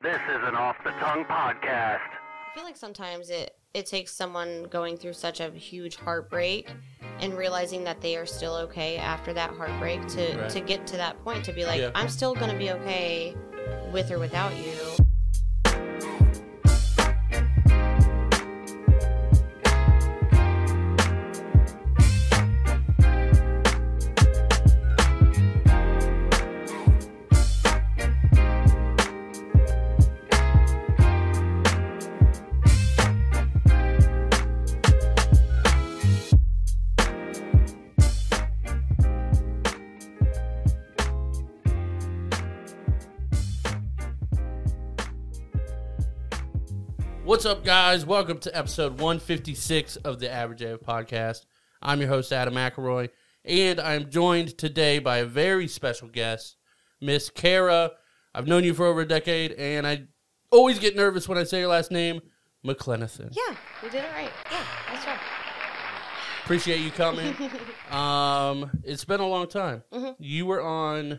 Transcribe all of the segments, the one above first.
This is an off the tongue podcast. I feel like sometimes it it takes someone going through such a huge heartbreak and realizing that they are still okay after that heartbreak to Right. to get to that point to be like Yeah. I'm still going to be okay with or without you. Up, guys? Welcome to episode 156 of the Average AF Podcast. I'm your host, Adam McElroy, and I'm joined today by a very special guest, Miss Cara. I've known you for over a decade, and I always get nervous when I say your last name, McClenathan. Yeah, we did it right. Yeah, that's right. Appreciate you coming. um, it's been a long time. Mhm. You were on,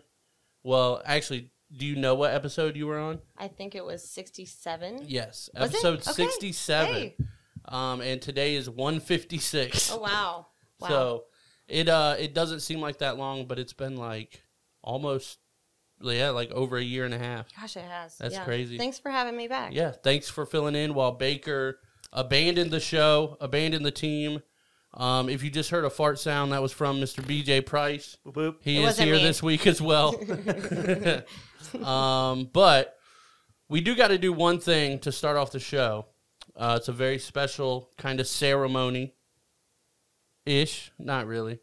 well, actually, do you know what episode you were on? I think it was 67. Yes, Was it? episode Okay. 67. Hey. Um, and today is 156. Oh wow. Wow. So it uh it doesn't seem like that long, but it's been like almost yeah, like over a year and a half. Gosh, it has. That's Yeah. crazy. Thanks for having me back. Yeah, thanks for filling in while Baker abandoned the show, abandoned the team. Um, if you just heard a fart sound, that was from Mr. BJ Price. Boop, boop. He It is here me. this week as well. um, but we do got to do one thing to start off the show. Uh, it's a very special kind of ceremony ish, not really.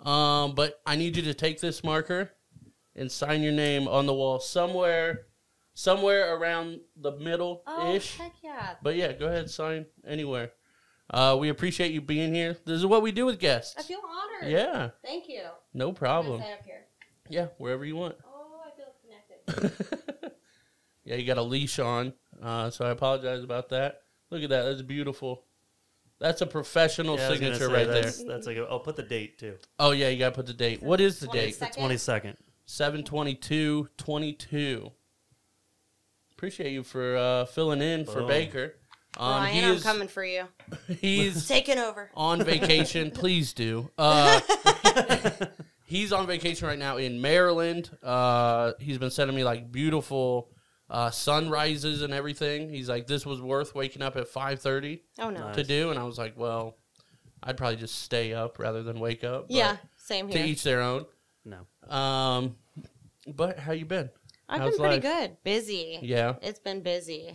Um, but I need you to take this marker and sign your name on the wall somewhere, somewhere around the middle Oh, ish. heck yeah. but yeah, go ahead, sign anywhere. Uh, we appreciate you being here. This is what we do with guests. I feel honored. yeah, Thank you. no problem. gonna up here. Yeah, wherever you want. Oh, I feel connected. yeah, you got a leash on, uh, so I apologize about that. Look at that. That's beautiful. That's a professional Yeah, I was gonna signature say, right there. that's, That's like a, I'll put the date too. Oh yeah, you got to put the date. What is the date? 22nd? Twenty second. 72222. Appreciate you for uh, filling in for Boom. Baker. Um, Ryan, he I'm is- coming for you. He's Taking over. on vacation. Please do. Uh, he's on vacation right now in Maryland. Uh, he's been sending me like beautiful uh, sunrises and everything. He's like, this was worth waking up at five thirty Oh no. Nice. to do, and I was like, well, I'd probably just stay up rather than wake up. but Yeah, same here. to each their own. No. Um, but how you been? I've how's been pretty life? good. Busy. Yeah. It's been busy.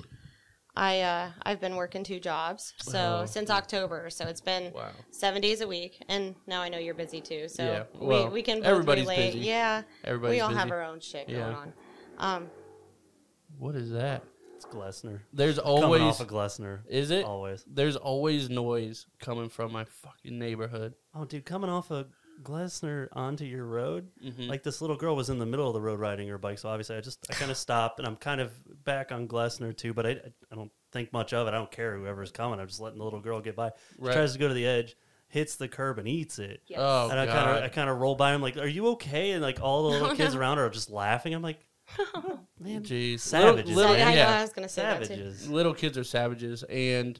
I uh I've been working two jobs. So Oh. since October. So it's been Wow. seven days a week. And now I know you're busy too. So Yeah, well, we, we can both everybody's relate. busy. Yeah. Everybody's we all busy. have our own shit Yeah. going on. Um What is that? It's Glessner. There's always Coming always off of Glessner. is it? Always. There's always noise coming from my fucking neighborhood. Oh, dude, coming off of Glessner onto your road. Mhm. Like this little girl was in the middle of the road riding her bike, so obviously I just I kind of stopped and I'm kind of back on Glessner too, but I I don't think much of it. I don't care whoever's coming. I'm just letting the little girl get by. She Right. tries to go to the edge, hits the curb and eats it. yes. Oh and I kind of I kind of roll by. I'm like, "Are you okay?" And like all the little No, kids no. around her are just laughing. I'm like, man, Jeez, Savages, Little, So, little, I yeah, I was gonna say that too. savages. little kids are savages, and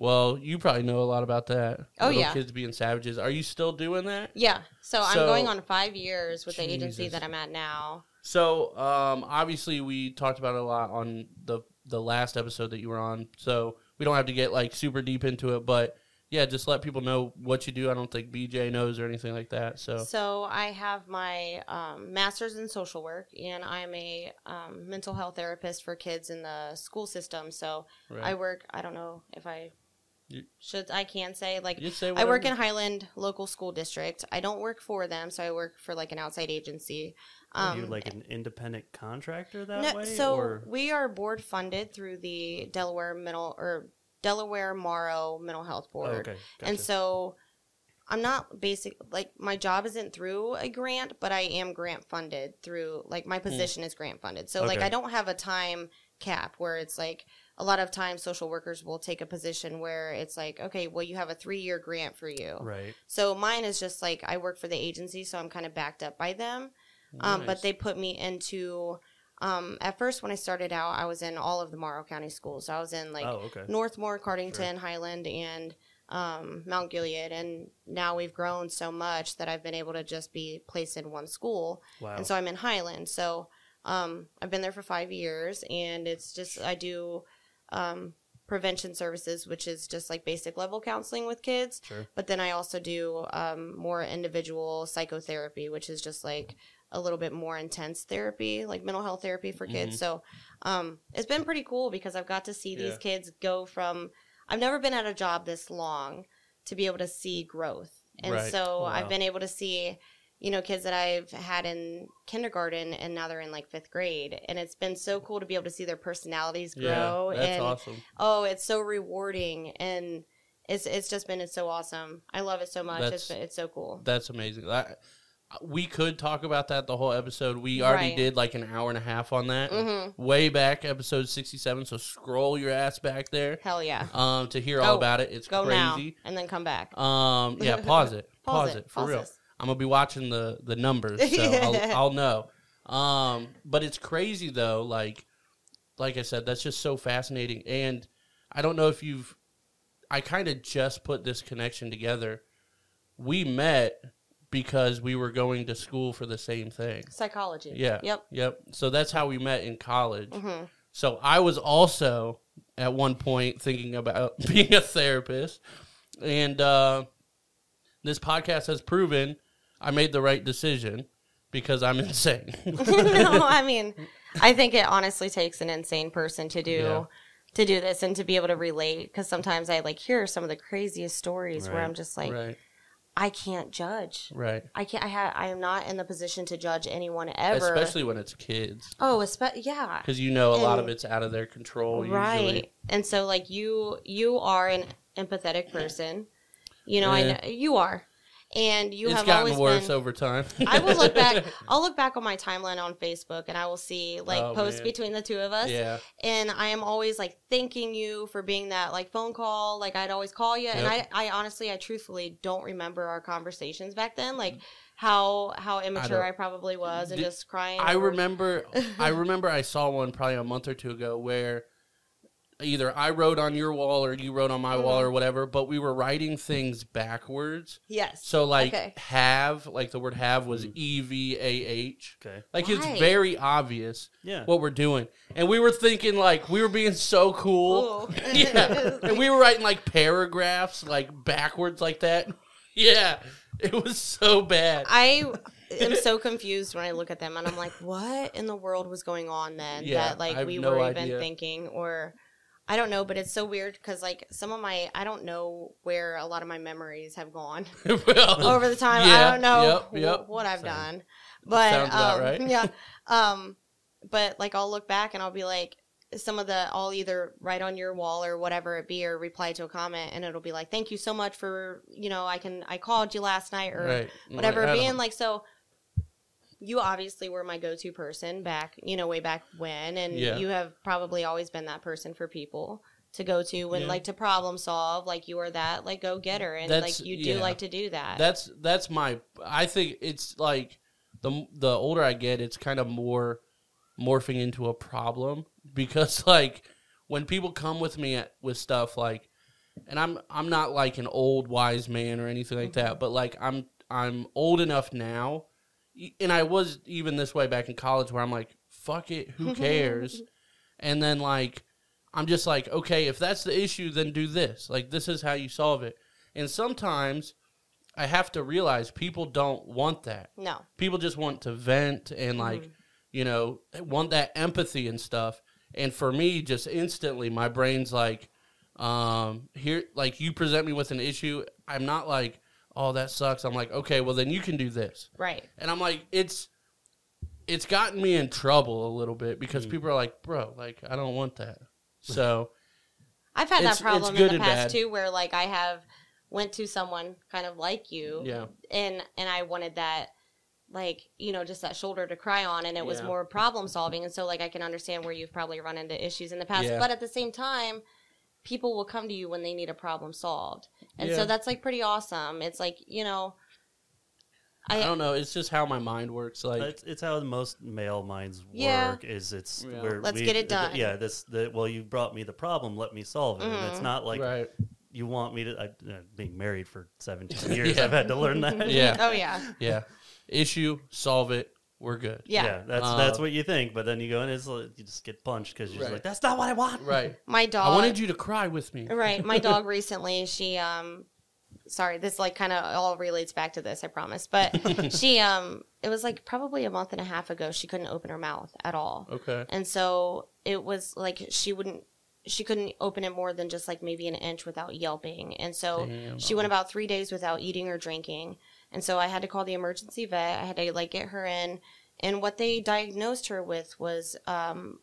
well, you probably know a lot about that. Oh, little yeah. kids being savages. Are you still doing that? Yeah. So, I'm going on five years with the agency that I'm at now. So, um, obviously, we talked about it a lot on the the last episode that you were on. So we don't have to get like super deep into it, but yeah, just let people know what you do. I don't think BJ knows or anything like that. So So I have my um, master's in social work, and I'm a um, mental health therapist for kids in the school system. So right. I work. I don't know if I You- should. I can say like Just say I work in. Highland local school district. I don't work for them, so I work for like an outside agency. Are Um, you like an independent contractor that no, way? so or we are board funded through the Delaware Mental or Delaware Morrow Mental Health Oh, Board. okay, And so I'm not basic like my job isn't through a grant, but I am grant funded through like my position is grant funded. So like I don't have a time cap where it's like a lot of times social workers will take a position where it's like, okay, well you have a 3-year grant for you. right. So mine is just like I work for the agency, so I'm kind of backed up by them. Um, but they put me into um, at first when I started out, I was in all of the Morrow County schools. So I was in like oh, okay. Northmor, Cardington, Highland, and um, Mount Gilead. And now we've grown so much that I've been able to just be placed in one school. Wow. And so I'm in Highland. So um, I've been there for five years, and it's just I do um, prevention services, which is just like basic level counseling with kids. Sure. But then I also do um, more individual psychotherapy, which is just like a little bit more intense therapy, like mental health therapy for kids. Mhm. So um, it's been pretty cool because I've got to see these Yeah. kids go from. I've never been at a job this long to be able to see growth, and Right. so Wow. I've been able to see, you know, kids that I've had in kindergarten and now they're in like fifth grade, and it's been so cool to be able to see their personalities grow. Yeah, that's and awesome. oh, it's so rewarding and. It's, it's just been it's so awesome. I love it so much. It's That's- it's so cool. That's amazing. I, we could talk about that the whole episode. We already Right. did like an hour and a half on that. Mm-hmm. Way back, episode sixty-seven. So scroll your ass back there Hell yeah. um, to hear all about it. It's Go now and then come back. Um, yeah, pause it. pause, it, for Pause real. this. I'm gonna be watching the the numbers, so I'll, I'll know. Um, but it's crazy though. Like, like I said, that's just so fascinating. And I don't know if you've. I kind of just put this connection together. We met because we were going to school for the same thing. Psychology. Yeah. Yep. Yep. So that's how we met in college. hmm So I was also at one point thinking about being a therapist, and uh, this podcast has proven I made the right decision because I'm insane. no, I mean, I think it honestly takes an insane person to do Yeah. to do this and to be able to relate. Because sometimes I like hear some of the craziest stories where I'm just like, right, I can't judge. right. I can't. I ha- I am not in the position to judge anyone ever. Especially when it's kids, oh, espe- yeah. because you know a lot of it's out of their control. right Usually. and so like you you are an empathetic person you know i Eh. know you are and you it's have gotten always worse been over time. i will look back i'll look back on my timeline on facebook and i will see like Oh, posts man. between the two of us yeah, and i am always like thanking you for being that like phone call like i'd always call you and i i honestly i truthfully don't remember our conversations back then like mm. how how immature don't- I, probably was and Did- just crying I remember. I remember I saw one probably a month or two ago where either I wrote on your wall or you wrote on my wall Mhm. or whatever, but we were writing things backwards. yes So like Okay. have, like the word have was Mm. E V A H. Okay. Like it's very obvious Yeah. what we're doing. And we were thinking like we were being so cool. Cool. yeah. And we were writing like paragraphs like backwards like that. Yeah. It was so bad. I am so confused when I look at them and I'm like, what in the world was going on then Yeah, that like we no were idea. even thinking or I don't know, but it's so weird because like some of my I don't know where a lot of my memories have gone Well, over the time. yeah, I don't know yep, yep. what I've Same. done, but um, right. yeah, um, but like I'll look back and I'll be like. Some of the I'll either write on your wall or whatever it be, or reply to a comment, and it'll be like, "Thank you so much for you know I can I called you last night or right. whatever I being like so you obviously were my go-to person back you know way back when and Yeah. you have probably always been that person for people to go to when Yeah. like to problem solve like you are that like go getter and That's- like you do yeah. like to do that That's that's my. I think it's like the the older I get, it's kind of more morphing into a problem because like when people come with me at, with stuff like, and I'm I'm not like an old wise man or anything like Mm-hmm. that, but like I'm I'm old enough now, and I was even this way back in college where I'm like, fuck it, who cares? and then like I'm just like, okay, if that's the issue, then do this. Like this is how you solve it. And sometimes I have to realize people don't want that. no People just want to vent and like, Mhm. you know, want that empathy and stuff. And for me, just instantly, my brain's like, um, here, like you present me with an issue. I'm not like, oh, that sucks. I'm like, okay, well then you can do this. right And I'm like, it's, it's gotten me in trouble a little bit because Mm. people are like, bro, like I don't want that. So i've had that problem in the past too where like i have went to someone kind of like you yeah, and and I wanted that like you know just that shoulder to cry on and it was more problem solving and so like I can understand where you've probably run into issues in the past Yeah. but at the same time people will come to you when they need a problem solved and Yeah. so that's like pretty awesome it's like you know I, I don't know. It's just how my mind works. Like, It's, it's how most male minds Yeah. work. Is it's Yeah. where Let's we- get it done. Yeah, this the well, you brought me the problem. Let me solve it. And it's Mhm. not like right? you want me to. I, uh, being married for seventeen years, Yeah. I've had to learn that. Yeah. oh yeah, Yeah. Issue, solve it. We're good. yeah. that's Uh, that's what you think, but then you go and it's like, you just get punched because you're just Right. like, that's not what I want. Right. My dog. I wanted you to cry with me. Right. My dog recently, she um sorry, this like kind of all relates back to this, I promise. But she um it was like probably a month and a half ago she couldn't open her mouth at all. Okay. And so it was like she wouldn't she couldn't open it more than just like maybe an inch without yelping. And so Damn. she went about 3 days without eating or drinking. And so I had to call the emergency vet. I had to like get her in and what they diagnosed her with was um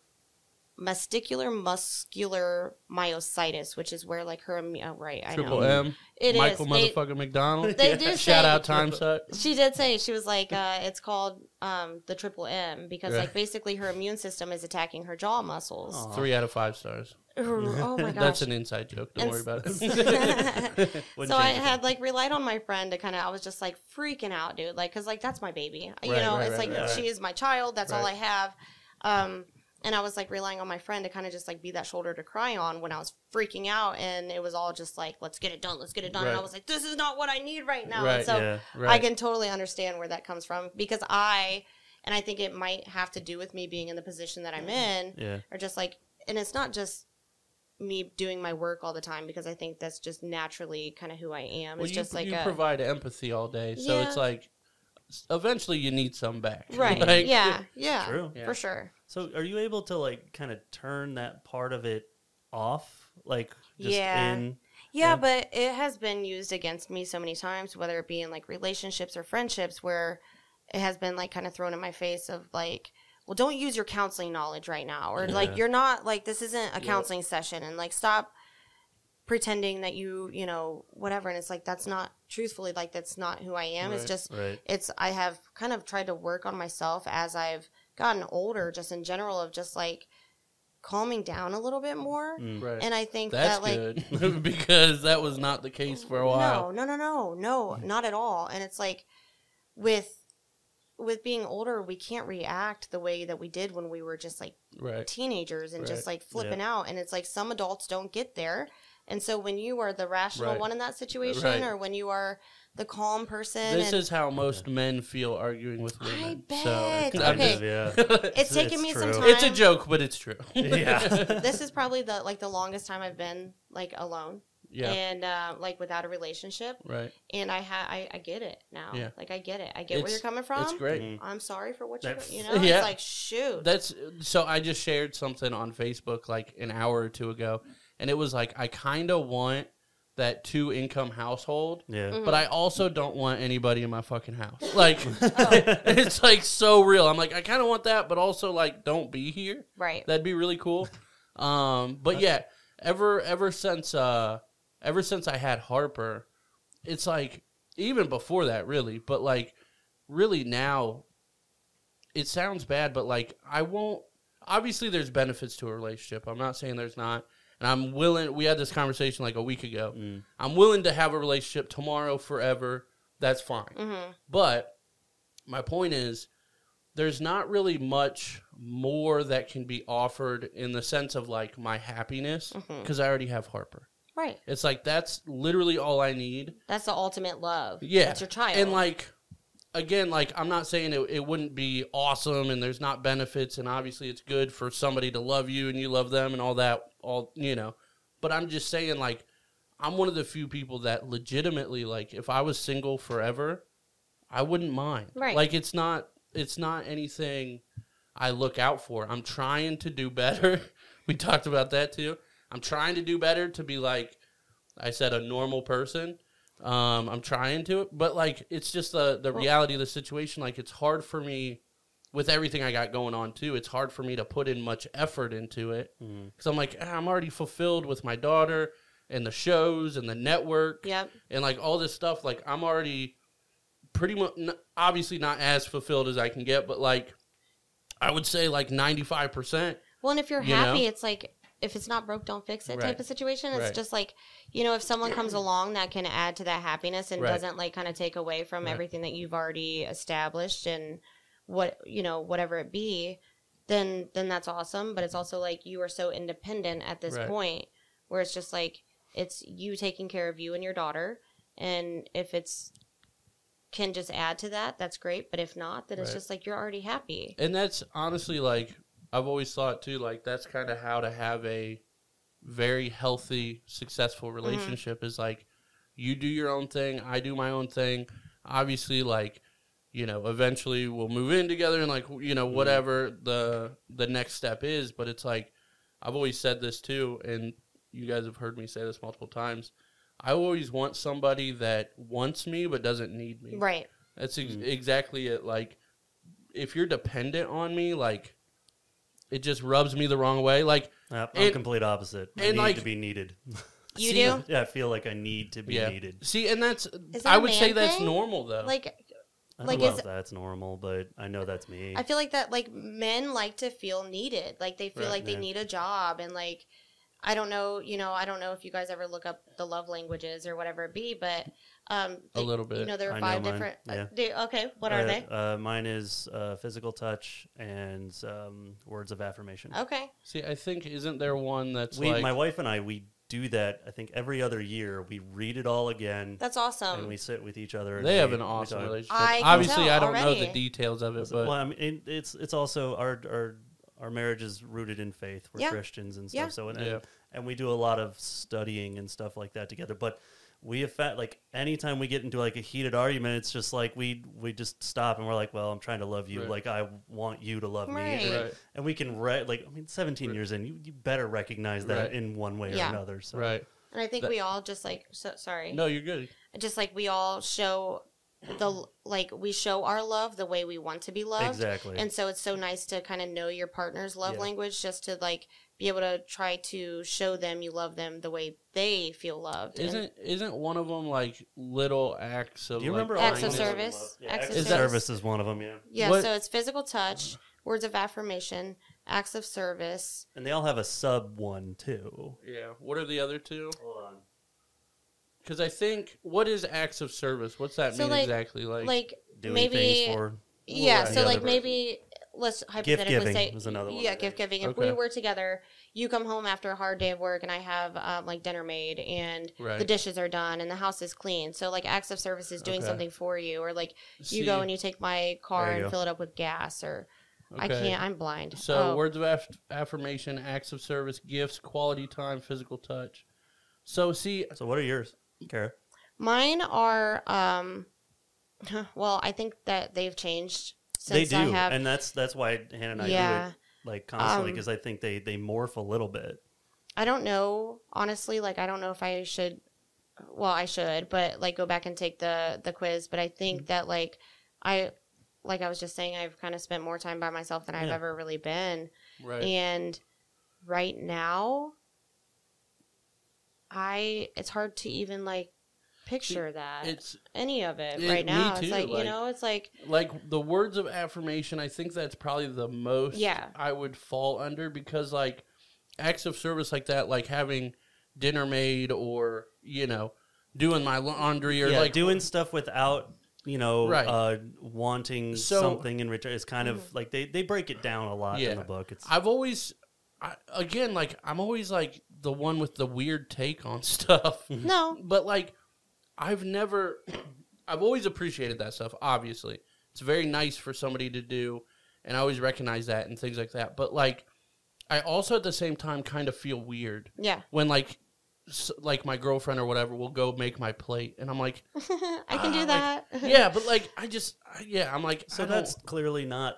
masticular muscular myositis, which is where like her oh, right, I Triple know. M. It is. Michael They- motherfucking McDonald. They did Shout say- out time suck. She did say she was like, uh, it's called um, the triple M because Right. like basically her immune system is attacking her jaw muscles. Aw. Three out of five stars. Oh my gosh. That's an inside joke. Don't And worry about it. So I had like relied on my friend to kind of. I was just like freaking out, dude. Like, cause like that's my baby. you know, right, it's right, like right, she right. is my child. That's all I have. Um, and I was like relying on my friend to kind of just like be that shoulder to cry on when I was freaking out, and it was all just like, let's get it done, let's get it done. And I was like, this is not what I need right now. Right, And so yeah. Right. I can totally understand where that comes from because I, and I think it might have to do with me being in the position that I'm in, Yeah. or just like, and it's not just me doing my work all the time because I think that's just naturally kind of who I am. Well, It's you, just like you a, provide empathy all day, so it's like eventually you need some back. right? Like- yeah, yeah, True. Yeah. for sure. So are you able to like kind of turn that part of it off? Like just Yeah. in Yeah, Yeah. but it has been used against me so many times, whether it be in like relationships or friendships, where it has been like kind of thrown in my face of like, well, don't use your counseling knowledge right now, or Yeah. like you're not like this isn't a Yeah. counseling session, and like stop pretending that you you know whatever, and it's like that's not truthfully like that's not who I am. It's just right. it's I have kind of tried to work on myself as I've gotten older, just in general of just like calming down a little bit more. Mm. Right. And I think That's that like good because that was not the case for a while. no, no, no, no, no, not at all. And it's like with with being older, we can't react the way that we did when we were just like Right. teenagers and just like flipping out. And it's like some adults don't get there. And so when you are the rational Right. one in that situation, Right. or when you are the calm person, This is how most men feel arguing with women. I bet. So, Okay. Just- yeah. it's It's- taken it's me true. some time. it's a joke, but it's true. Yeah. this is probably the like the longest time I've been like alone yeah. and uh, like without a relationship. Right. And I ha- I, I get it now. Yeah. Like I get it. I get where you're coming from. It's great. Mhm. I'm sorry for what you That's- you know. Yeah. It's like shoot. That's so. I just shared something on Facebook like an hour or two ago, and it was like I kind of want that two income household, Yeah. Mm-hmm. but I also don't want anybody in my fucking house. Like it's like so real. I'm like I kind of want that, but also like don't be here. right. That'd be really cool. Um, but yeah, ever ever since uh ever since I had Harper, it's like even before that really, but like really now it sounds bad, but like I won't obviously there's benefits to a relationship. I'm not saying there's not. And I'm willing we had this conversation like a week ago. Mm. I'm willing to have a relationship tomorrow forever. That's fine. Mm-hmm. But my point is, there's not really much more that can be offered in the sense of like my happiness because I already have Harper. Right. It's like that's literally all I need. That's the ultimate love. Yeah. That's your child. And like, again, like I'm not saying it, it wouldn't be awesome and there's not benefits and obviously it's good for somebody to love you and you love them and all that, all, you know. But I'm just saying, like, I'm one of the few people that legitimately, like, if I was single forever, I wouldn't mind. Right. Like, it's not, it's not anything I look out for. I'm trying to do better. we talked about that too. I'm trying to do better to be like, I said, a normal person. Um, I'm trying to, but like, it's just the the reality of the situation. Like, it's hard for me with everything I got going on too. It's hard for me to put in much effort into it Mm. because I'm like, ah, I'm already fulfilled with my daughter and the shows and the network yep. and like all this stuff. Like, I'm already pretty much obviously not as fulfilled as I can get, but like, I would say like 95 percent. Well, and if you're You happy, know? it's like if it's not broke, don't fix it Right. type of situation. It's Right. just like you know, if someone comes along that can add to that happiness and Right. doesn't like kind of take away from everything that you've already established and what you know, whatever it be, then then that's awesome. But it's also like you are so independent at this point where it's just like it's you taking care of you and your daughter, and if it's can just add to that, that's great. But if not, then it's just like you're already happy. And that's honestly like I've always thought too. Like that's kind of how to have a very healthy, successful relationship is like you do your own thing, I do my own thing. Obviously, like you know, eventually we'll move in together and like you know whatever the the next step is. But it's like I've always said this too, and you guys have heard me say this multiple times. I always want somebody that wants me but doesn't need me. Right. That's ex- Mm. exactly it. Like, if you're dependent on me, like, it just rubs me the wrong way. Like, Yep, I'm And- complete opposite. I and, need like- to be needed. You See, do? yeah, I feel like I need to be yeah. needed. See, and that's that I a would say man that's normal though. Like I Like, don't know is- if that's normal, but I know that's me. I feel like that like men like to feel needed. Like they feel Right, like they need a job and like I don't know, you know, I don't know if you guys ever look up the love languages or whatever it be, but um A they- little bit. You know, there are know five mine, different uh, yeah. do, okay, what Uh, are they? Uh, mine is uh, physical touch and um, words of affirmation. Okay. See, I think isn't there one that's we, like my wife and I, we do that. I think every other year we read it all again, That's awesome. and we sit with each other. and they have we- an awesome relationship. I can Obviously, tell I don't know the details of it, well, but I mean, it's it's also our our our marriage is rooted in faith. We're Yeah. Christians and stuff. Yeah. So and, Yeah. and and we do a lot of studying and stuff like that together. But we affect like anytime we get into like a heated argument, it's just like we we just stop and we're like, well, I'm trying to love you. Right. Like I want you to love me. Right. And, Right. and we can re- like I mean, 17 Right. years in, you, you better recognize that Right. in one way Yeah. or another. So right. And I think That- we all just like so sorry. No, you're good. Just like we all show the like we show our love the way we want to be loved. exactly. And so it's so nice to kind of know your partner's love Yeah. language just to like be able to try to show them you love them the way they feel loved. Isn't isn't one of them like little acts of do you like, remember Acts of the ones we service? Yeah, Acts acts of of service. service is one of them. Yeah, yeah, What- so it's physical touch, words of affirmation, acts of service. and they all have a sub one too. Yeah. What are the other two? Hold on. Because I think what is acts of service? What's that So, mean like- exactly? Like, Like Doing maybe things for yeah, Right. so like other maybe let's hypothetically giving say was another one, Yeah, gift think. giving. If Okay. we were together, you come home after a hard day of work, and I have um, like dinner made, and Right. the dishes are done, and the house is clean. So like acts of service is doing Okay. something for you, or like you See- go and you take my car and go. fill it up with gas, or I can't. I'm blind. So Oh. words of aff- affirmation, acts of service, gifts, quality time, physical touch. So see, So what are yours, Cara? Mine are um well, I think that they've changed since they do, I have and that's that's why Hannah and I Yeah. do it like constantly Um, because I think they they morph a little bit. I don't know, honestly, like I don't know if I should well, I should, but like go back and take the the quiz, but I think Mm-hmm. that like I like I was just saying I've kind of spent more time by myself than I've ever really been. right? And right now I it's hard to even like picture that it's any of it it- right me now. too, it's like, like- you know, it's like like the words of affirmation. I think that's probably the most Yeah. I would fall under because like acts of service like that, like having dinner made or you know doing my laundry or yeah, like doing stuff without you know Right. uh, wanting So- something in return is kind of like they they break it down a lot Yeah. in the book. It's I've always, I, again, like I'm always like the one with the weird take on stuff. no, but like I've never I've always appreciated that stuff, obviously. It's very nice for somebody to do and I always recognize that and things like that. But like I also at the same time kind of feel weird yeah. when like s- like my girlfriend or whatever will go make my plate and I'm like, I can Ah, do like, that. yeah, but like I just I- yeah, I'm like so I don't- that's clearly not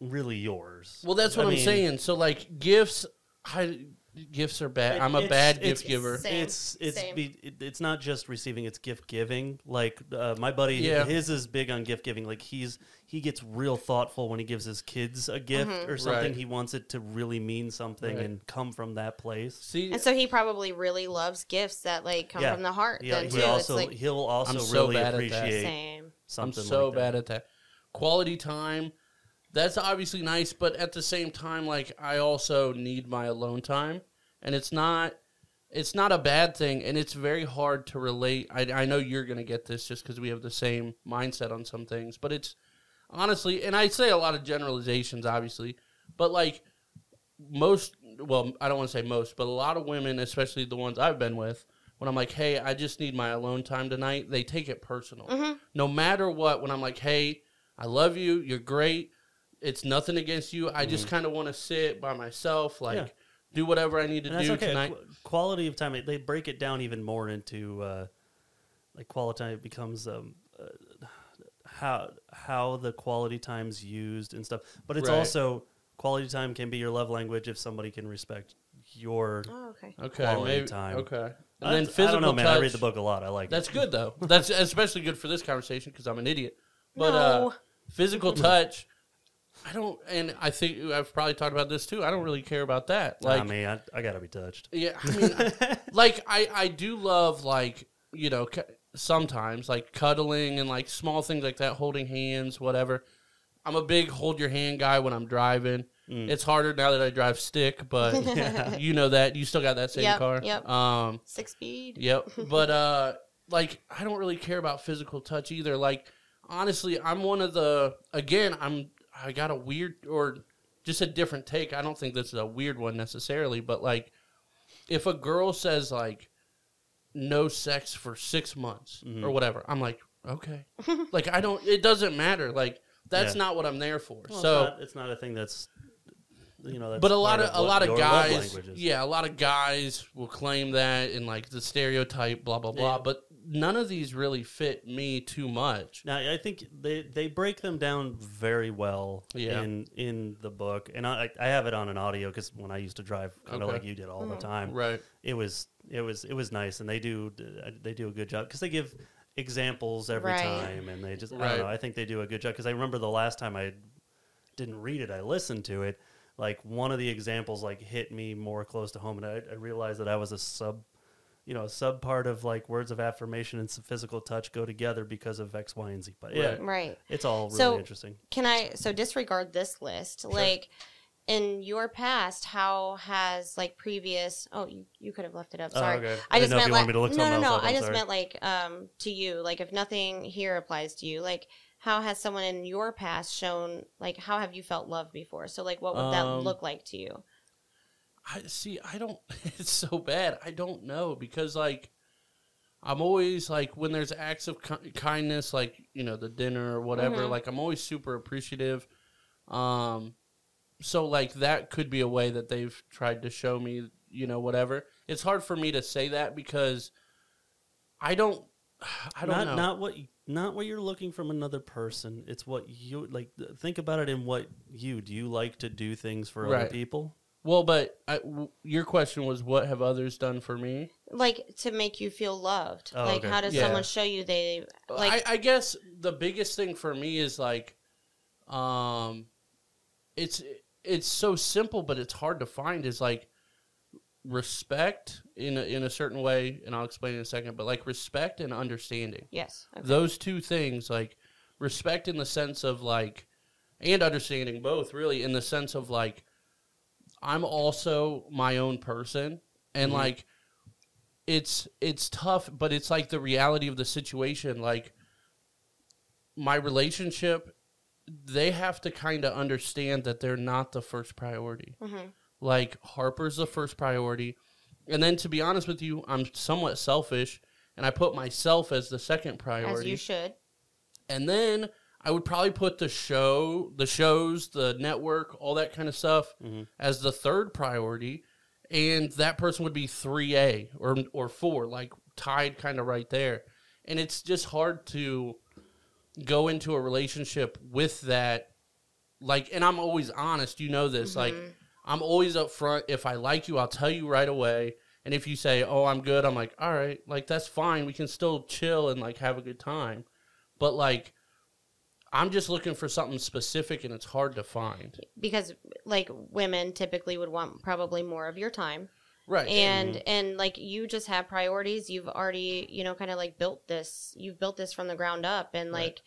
really yours. well that's what I I am mean, saying. So like gifts I gifts are bad. it- I'm a it's- bad it's- gift giver. Same, It's it's same. be, it, it's not just receiving; it's gift giving. Like uh, my buddy, Yeah. his is big on gift giving. Like he's he gets real thoughtful when he gives his kids a gift Mm-hmm. or something. Right. He wants it to really mean something Right. and come from that place. See And so he probably really loves gifts that like come Yeah. from the heart. Yeah, then he too, also like he'll also I'm so really bad at that. appreciate same. I'm so like bad that. at that. Quality time, that's obviously nice, but at the same time, like I also need my alone time, and it's not it's not a bad thing and it's very hard to relate i, I know you're going to get this just because we have the same mindset on some things but it's honestly and i say a lot of generalizations obviously but like most well i don't want to say most but a lot of women especially the ones i've been with when i'm like hey i just need my alone time tonight they take it personal Mhm. no matter what when i'm like hey i love you you're great it's nothing against you i just kind of want to sit by myself like Yeah. do whatever i need to And that's do okay. tonight Qu- quality of time, they break it down even more into uh, like quality time becomes um, uh, how how the quality time's used and stuff. But it's Right. also quality time can be your love language if somebody can respect your. Oh, okay. okay quality maybe time. okay and I, then I physical don't know, man. I read the book a lot. I like that's it. good though that's especially good for this conversation because i'm an idiot but uh No. physical touch i don't and i think i've probably talked about this too i don't really care about that Like, like I mean, I, I gotta be touched. Yeah, I mean, I- like I I do love like you know sometimes like cuddling and like small things like that, holding hands, whatever. I'm a big hold your hand guy when I'm driving. Mm. It's harder now that I drive stick, but you know that you still got that same Yep, car. yep. Um. Six speed. Yep. But uh, like I don't really care about physical touch either. Like honestly, I'm one of the again. I'm I got a weird or just a different take. I don't think this is a weird one necessarily, but like if a girl says like no sex for six months or mm-hmm. whatever, I'm like okay. like I don't. It doesn't matter. Like that's Yeah. not what I'm there for. Well, so. it's not, it's not a thing that's you know. That's but a lot part of, a lot of guys, yeah, a lot of guys will claim that and like the stereotype, blah blah blah. Yeah. But none of these really fit me too much. Now I think they they break them down very well Yeah. in in the book, and I I have it on an audio because when I used to drive, kind of Okay. like you did all the hmm. time, Right. it was it was it was nice, and they do they do a good job because they give examples every Right. time, and they just I don't know. I think they do a good job because I remember the last time I didn't read it, I listened to it. Like one of the examples like hit me more close to home, and I, I realized that I was a sub you know, sub part of like words of affirmation and some physical touch go together because of X, Y, and Z. But yeah, Right. It's all really So- interesting. Can I so disregard this list? Like in your past, how has like previous oh you, you could have left it up. Oh, Sorry. okay. I I just didn't know if meant like me to look no, no, no. up. I just sorry. meant like um to you. Like if nothing here applies to you, like how has someone in your past shown like how have you felt love before? So like what would that Um, look like to you? I see. I don't. It's so bad. I don't know because like I'm always like when there's acts of ki- kindness, like you know the dinner or whatever. Mhm. Like I'm always super appreciative. Um, so like that could be a way that they've tried to show me, you know, whatever. It's hard for me to say that because I don't. I don't not, know. Not what not what you're looking from another person. It's what you like. Think about it in what you do. You like to do things for other people. Well, but I w your question was, what have others done for me? Like to make you feel loved. Oh, like okay. how does Yeah. someone show you they like I, I guess the biggest thing for me is like, um, it's it's so simple, but it's hard to find. Is like respect in a, in a certain way, and I'll explain in a second. But like respect and understanding, yes. Okay. those two things, like respect in the sense of like, and understanding both, really in the sense of like, I'm also my own person, and Mhm. like it's it's tough, but it's like the reality of the situation. Like my relationship, they have to kind of understand that they're not the first priority. Mhm. Like Harper's the first priority, and then to be honest with you, I'm somewhat selfish, and I put myself as the second priority. As you should. and then I would probably put the show, the shows, the network, all that kind of stuff Mhm. as the third priority, and that person would be three A or or four, like tied kind of right there. And it's just hard to go into a relationship with that. Like, and I'm always honest. You know this. Like, Mhm. I'm always upfront. If I like you, I'll tell you right away. And if you say, "Oh, I'm good," I'm like, "All right, like that's fine. We can still chill and like have a good time." But like, I'm just looking for something specific, and it's hard to find. because like women typically would want probably more of your time Right. and mm-hmm. and like you just have priorities you've already you know kind of like built this you've built this from the ground up and Right. like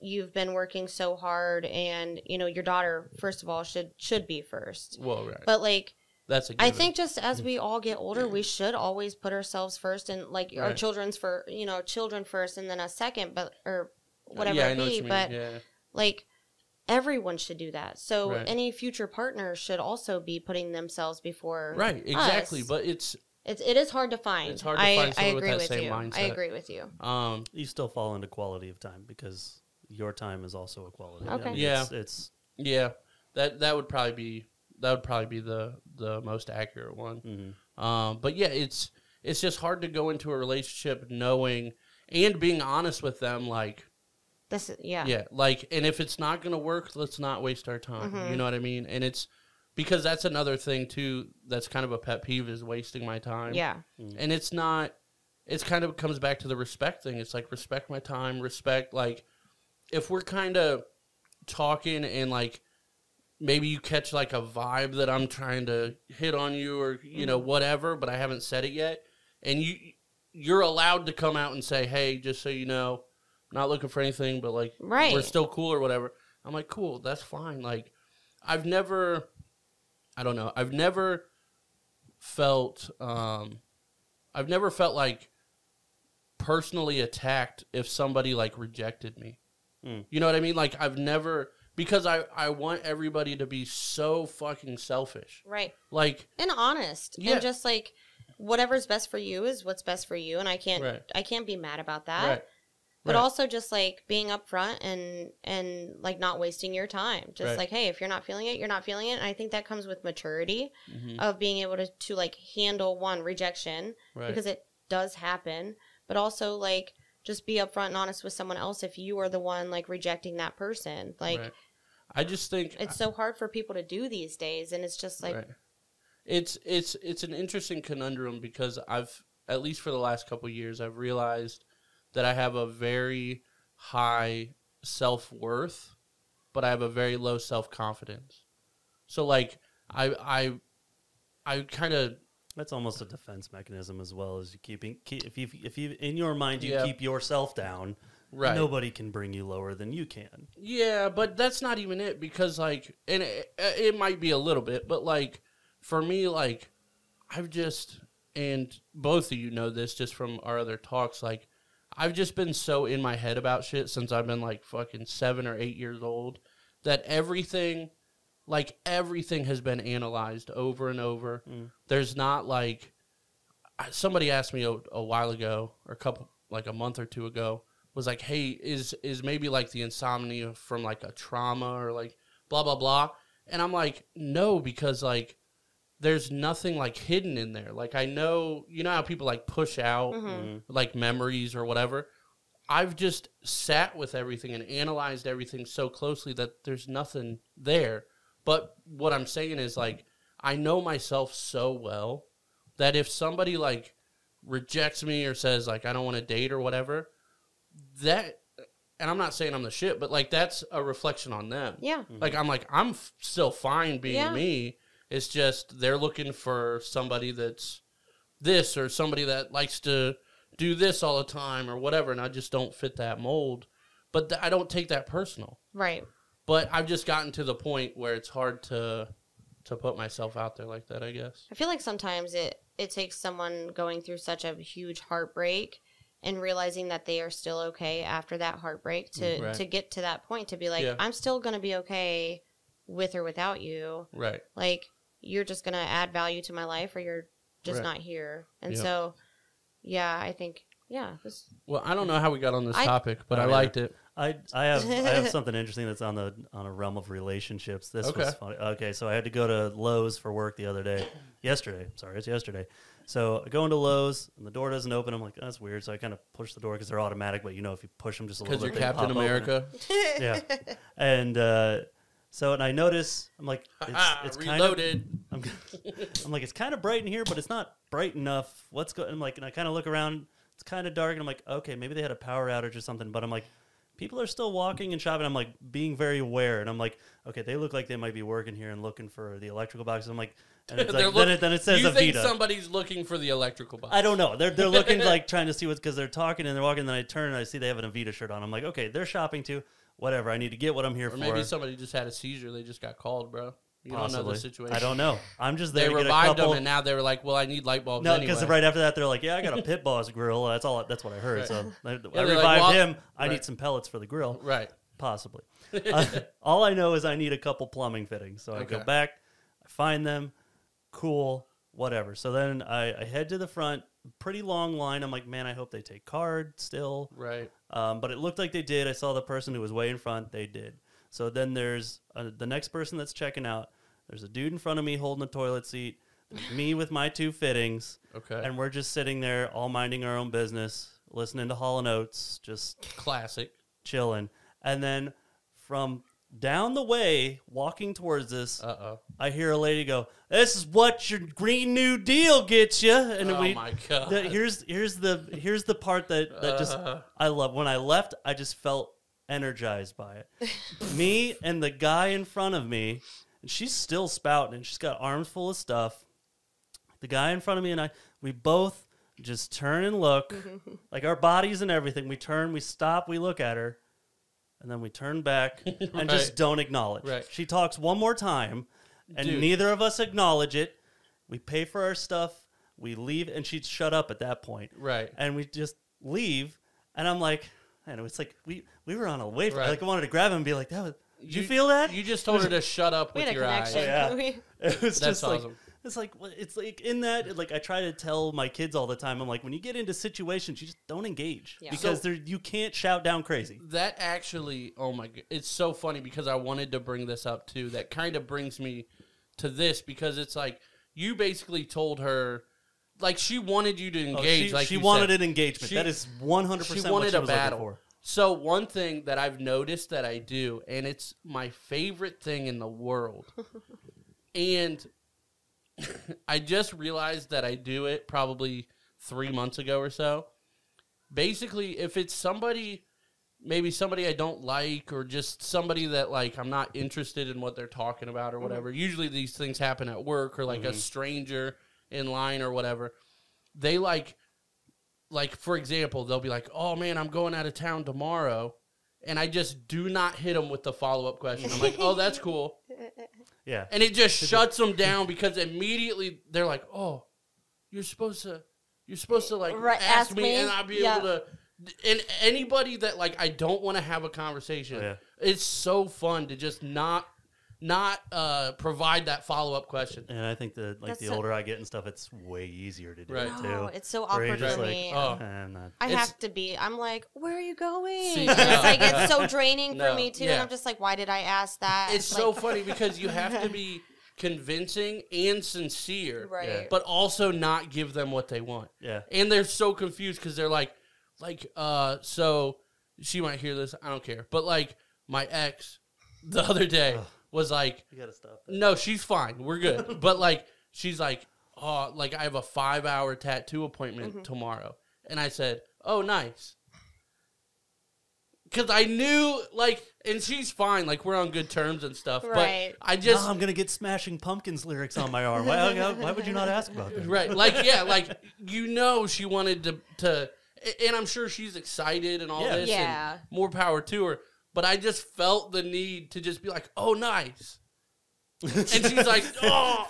you've been working so hard and you know your daughter first of all should should be first well, right. but like That's a I given. think just as we all get older, we should always put ourselves first and like our children's for you know children first and then a second, but or whatever yeah, it know what be. But yeah. like everyone should do that. So Right. any future partner should also be putting themselves before. Right, exactly. us. But it's It's it is hard to find. It's hard to I, find I someone with agree that with same you. I agree with you. um You still fall into quality of time because your time is also a quality. Okay. Yeah. It's, it's yeah, that that would probably be that would probably be the the most accurate one. mhm. Um, but yeah, it's it's just hard to go into a relationship knowing and being honest with them, like This is yeah. yeah, like, and if it's not gonna work, let's not waste our time. Mhm. You know what I mean? And it's because that's another thing too. That's kind of a pet peeve is wasting my time. Yeah. and it's not. It's kind of comes back to the respect thing. It's like respect my time, respect like if we're kind of talking and like maybe you catch like a vibe that I'm trying to hit on you or you know whatever, but I haven't said it yet, and you you're allowed to come out and say, hey, just so you know, I'm not looking for anything, but like Right. we're still cool or whatever. I'm like, cool, that's fine. Like I've never, I don't know, I've never felt, um, I've never felt like personally attacked if somebody like rejected me. Mm. You know what I mean? Like I've never because I I want everybody to be so fucking selfish. Right. Like And honest. Yeah. And just like whatever's best for you is what's best for you and I can't Right. I can't be mad about that. right, But right. also just like being upfront and and like not wasting your time. Just Right. like, hey, if you're not feeling it, you're not feeling it. And I think that comes with maturity Mhm. of being able to, to like handle one rejection right. because it does happen, but also like just be upfront and honest with someone else if you are the one like rejecting that person. Like. I just think it's so hard for people to do these days and it's just like. It's it's it's an interesting conundrum because I've at least for the last couple years I've realized that I have a very high self worth, but I have a very low self confidence. So like I I I kind of That's almost a defense mechanism as well as you keeping keep, if you if you in your mind you Yeah. keep yourself down, right. nobody can bring you lower than you can. Yeah, but that's not even it because like, and it, it might be a little bit, but like for me, like I've just and both of you know this just from our other talks, like I've just been so in my head about shit since I've been like fucking seven or eight years old that everything, like everything, has been analyzed over and over. Mm. There's not like somebody asked me a, a while ago or a couple like a month or two ago was like hey is is maybe like the insomnia from like a trauma or like blah blah blah and i'm like no because like there's nothing like hidden in there like i know you know how people like push out mhm. Mhm. like memories or whatever i've just sat with everything and analyzed everything so closely that there's nothing there but what i'm saying is like i know myself so well that if somebody like rejects me or says like i don't want to date or whatever that and i'm not saying i'm the shit but like that's a reflection on them yeah. like i'm like i'm f- still fine being Yeah. me it's just they're looking for somebody that's this or somebody that likes to do this all the time or whatever and i just don't fit that mold but th- i don't take that personal Right. but i've just gotten to the point where it's hard to to put myself out there like that i guess I feel like sometimes it it takes someone going through such a huge heartbreak and realizing that they are still okay after that heartbreak to mm, Right. to get to that point to be like Yeah. I'm still going to be okay with or without you. right Like you're just going to add value to my life or you're just Right. not here. And Yep. so yeah, I think yeah, this well i don't know how we got on this I- topic but I i liked it I I have I have something interesting that's on the on a realm of relationships. This was Okay. funny. Okay, so I had to go to Lowe's for work the other day. Yesterday, sorry, it's yesterday. So I go into Lowe's and the door doesn't open. I'm like, that's weird. So I kind of push the door because they're automatic, but you know if you push them just a little bit, because you're they captain pop open. america Yeah, and uh, so and I notice I'm like, it's, it's kind of I'm, I'm like, it's kind of bright in here, but it's not bright enough. What's going? I'm like, and I kind of look around. It's kind of dark, and I'm like, okay, maybe they had a power outage or something. But I'm like, people are still walking and shopping. I'm like, being very aware, and I'm like, okay, they look like they might be working here and looking for the electrical box. I'm like, and it's They're like, look- then, it, then it says you think Avita. somebody's looking for the electrical box I don't know. They're they're looking like trying to see what's because they're talking and they're walking. And then I turn and I see they have an Avita shirt on. I'm like, okay, they're shopping too. Whatever. I need to get what I'm here or for. maybe somebody just had a seizure they just got called bro You don't know Possibly. the situation. I don't know. I'm just They there a revived couple. them, and now they were like, "Well, I need light bulbs." no, anyway. because right after that, they're like, "Yeah, I got a pit boss grill." That's all. That's what I heard. Right. So I, I they're like, revived well, him. I need some pellets for the grill, right. possibly. Uh, all I know is I need a couple plumbing fittings. So I go back, I find them, cool, whatever. So then I, I head to the front. Pretty long line. I'm like, man, I hope they take card still. Right. Um, but it looked like they did. I saw the person who was way in front. They did. So then there's uh, the next person that's checking out. There's a dude in front of me holding a toilet seat. There's me with my two fittings, Okay. and we're just sitting there, all minding our own business, listening to Hall and Oates, just Classic. chilling. And then from down the way, walking towards us, Uh oh. I hear a lady go, "This is what your Green New Deal gets you." And oh we, my god. the, here's here's the here's the part that that just Uh. I love. When I left, I just felt energized by it. me and the guy in front of me, and she's still spouting, and she's got arms full of stuff. The guy in front of me and I, we both just turn and look, like our bodies and everything. We turn, we stop, we look at her, and then we turn back and Right. just don't acknowledge. Right. She talks one more time, and Dude. neither of us acknowledge it. We pay for our stuff, we leave, and she'd shut up at that point right. and we just leave. And I'm like, and it's like we we were on a wave. Right. Like I wanted to grab him and be like, that was. Did you, feel that? You just told her to shut up We with had a your eyes. connection. Yeah. We- it was That's just like awesome. It's like it's like in that like I try to tell my kids all the time. I'm like, when you get into situations, you just don't engage Yeah. because So- there you can't shout down crazy. That actually, oh my god, it's so funny because I wanted to bring this up too. That kind of brings me to this because it's like you basically told her, like she wanted you to Oh, engage. she like she wanted said. an engagement. She- that is 100 She percent what wanted she a was battle. for. So one thing that I've noticed that I do, and it's my favorite thing in the world, and I just realized that I do it probably three months ago or so. Basically, if it's somebody, maybe somebody I don't like, or just somebody that like I'm not interested in what they're talking about or mm-hmm. whatever. Usually these things happen at work or like a mm-hmm. stranger in line or whatever. They like like for example, they'll be like, "Oh man, I'm going out of town tomorrow," and I just do not hit them with the follow up question. I'm like, "Oh, that's cool," Yeah. and it just shuts them down because immediately they're like, "Oh, you're supposed to, you're supposed to like Right, ask, ask me, me? and I'll be Yeah. able to." And anybody that like I don't want to have a conversation, oh, Yeah. it's so fun to just not not uh provide that follow up question. And I think that like That's the so- older I get and stuff, it's way easier to do Right. it too. Oh, it's so Where you're awkward just for like, me. Oh. I'm not. I It's- have to be. I'm like, where are you going? See, And no, it's like no. it's so draining No, for me too, yeah. and I'm just like, why did I ask that? It's so Like- funny because you have to be convincing and sincere, right. Yeah. but also not give them what they want. Yeah. And they're so confused because they're like, like, uh, so she might hear this. I don't care. But like, my ex the other day Ugh. Was like, You gotta stop that. no, she's fine. We're good. but like, she's like, oh, like I have a five hour tattoo appointment Mm-hmm. tomorrow. And I said, oh, nice. Because I knew, like, and she's fine. Like, we're on good terms and stuff. Right. But I just, no, I'm gonna get Smashing Pumpkins lyrics on my arm. Why, why, why would you not ask about that? right like yeah like you know she wanted to to and i'm sure she's excited and all Yeah. this Yeah. and more power to her but i just felt the need to just be like oh nice. And she's like oh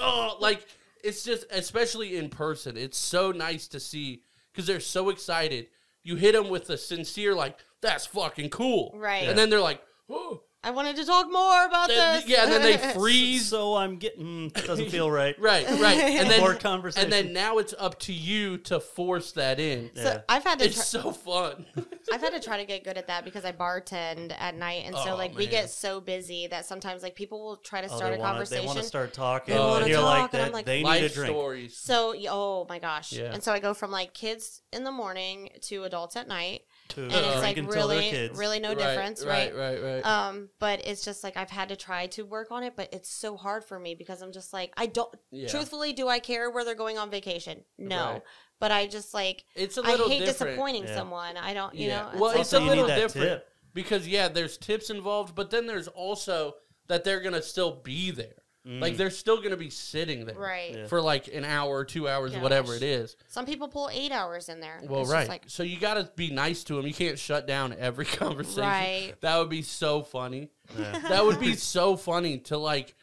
oh like it's just especially in person it's so nice to see because they're so excited. You hit them with a sincere like that's fucking cool. Right. and then they're like oh I wanted to talk more about Then- this. yeah and then they freeze So I'm getting mm, doesn't feel right. right right and then More conversation. and then now it's up to you to force that in So Yeah. I've had to It's try, so fun. I've had to try to get good at that because I bartend at night, and so Oh, like we get so busy that sometimes like people will try to Oh, start they a wanna, conversation. They want to start talking, They wanna and you're talk, like and I'm like- they need a Life drink. stories. So oh my gosh, Yeah. and so I go from like kids in the morning to adults at night, To and it's like drink until they're really, kids. really no Right, difference, right? Right, right, right. Um, but it's just like I've had to try to work on it, but it's so hard for me because I'm just like I don't. Yeah. Truthfully, do I care where they're going on vacation? No, Right. but I just like it's a I little hate different. disappointing Yeah. someone. I don't, you yeah. know. well, like- it's a little different tip. because yeah, there's tips involved, but then there's also that they're gonna still be there. Like they're still gonna be sitting there, right. Yeah. For like an hour or two hours, Gosh. whatever it is. Some people pull eight hours in there. Well, It's right. like so you got to be nice to them. You can't shut down every conversation. Right. That would be so funny. Yeah. That would be so funny to like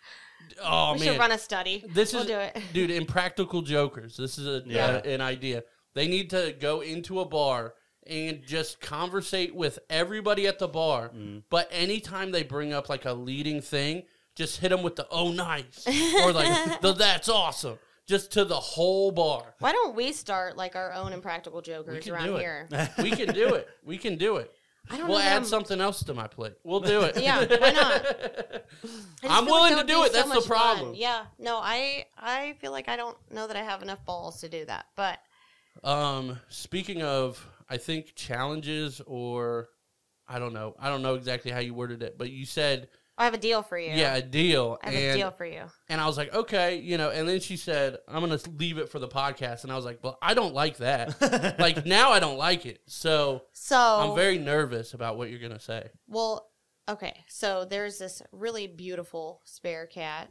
oh we man, should run a study. This we'll is do it. dude. Impractical Jokers. This is a Yeah. uh, an idea. They need to go into a bar and just conversate with everybody at the bar. Mm. But anytime they bring up like a leading thing, just hit them with the "oh nice" or like the "that's awesome," just to the whole bar. Why don't we start like our own impractical jokers around here? we can do it. We can do it. I don't We'll know. add something else to my plate. We'll do it. Yeah, why not? I'm willing like to do it. be That's the much fun. problem. Yeah, no, I I feel like I don't know that I have enough balls to do that. But Um, speaking of, I think challenges or I don't know. I don't know exactly how you worded it, but you said I have a deal for you. yeah, a deal. I have and a deal for you. and I was like, okay, you know. And then she said, I'm gonna leave it for the podcast, and I was like, well, I don't like that. like now, I don't like it. So So I'm very nervous about what you're gonna say. well. Okay, so there's this really beautiful spare cat,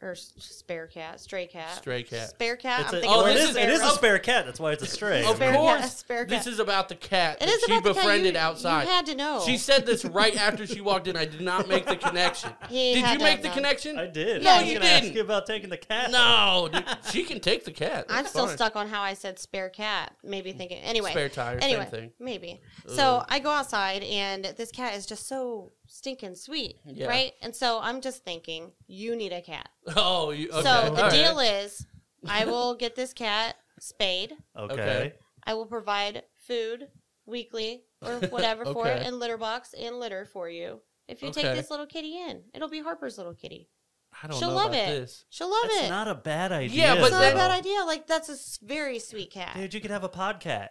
or spare cat, stray cat, Stray cat. spare cat. It's I'm a, thinking Oh, well, of it this is, spare it is a spare cat. That's why it's a stray. Of Spare course, cat, spare this is about the cat It that is she about the cat. befriended You- outside. You had to know. She said this right after she walked in. I did not make the connection. He did you make the known. connection? I did. No, I was you gonna ask didn't. you about taking the cat. No, dude, she can take the cat. I'm still fine. stuck on how I said spare cat. Maybe thinking anyway. Spare tire, anyway, same thing. maybe. So I go outside and this cat is just so stinking sweet, Yeah. right? And so I'm just thinking, you need a cat. Oh, you, okay. So the all deal right. is, I will get this cat spayed. Okay. Okay. I will provide food weekly or whatever for it, and litter box and litter for you. If you Okay. take this little kitty in, it'll be Harper's little kitty. I don't She'll know love about it. this. She'll love That's it. not a bad idea. Yeah, but it's not then- a bad idea. Like that's a very sweet cat. Dude, you could have a podcat.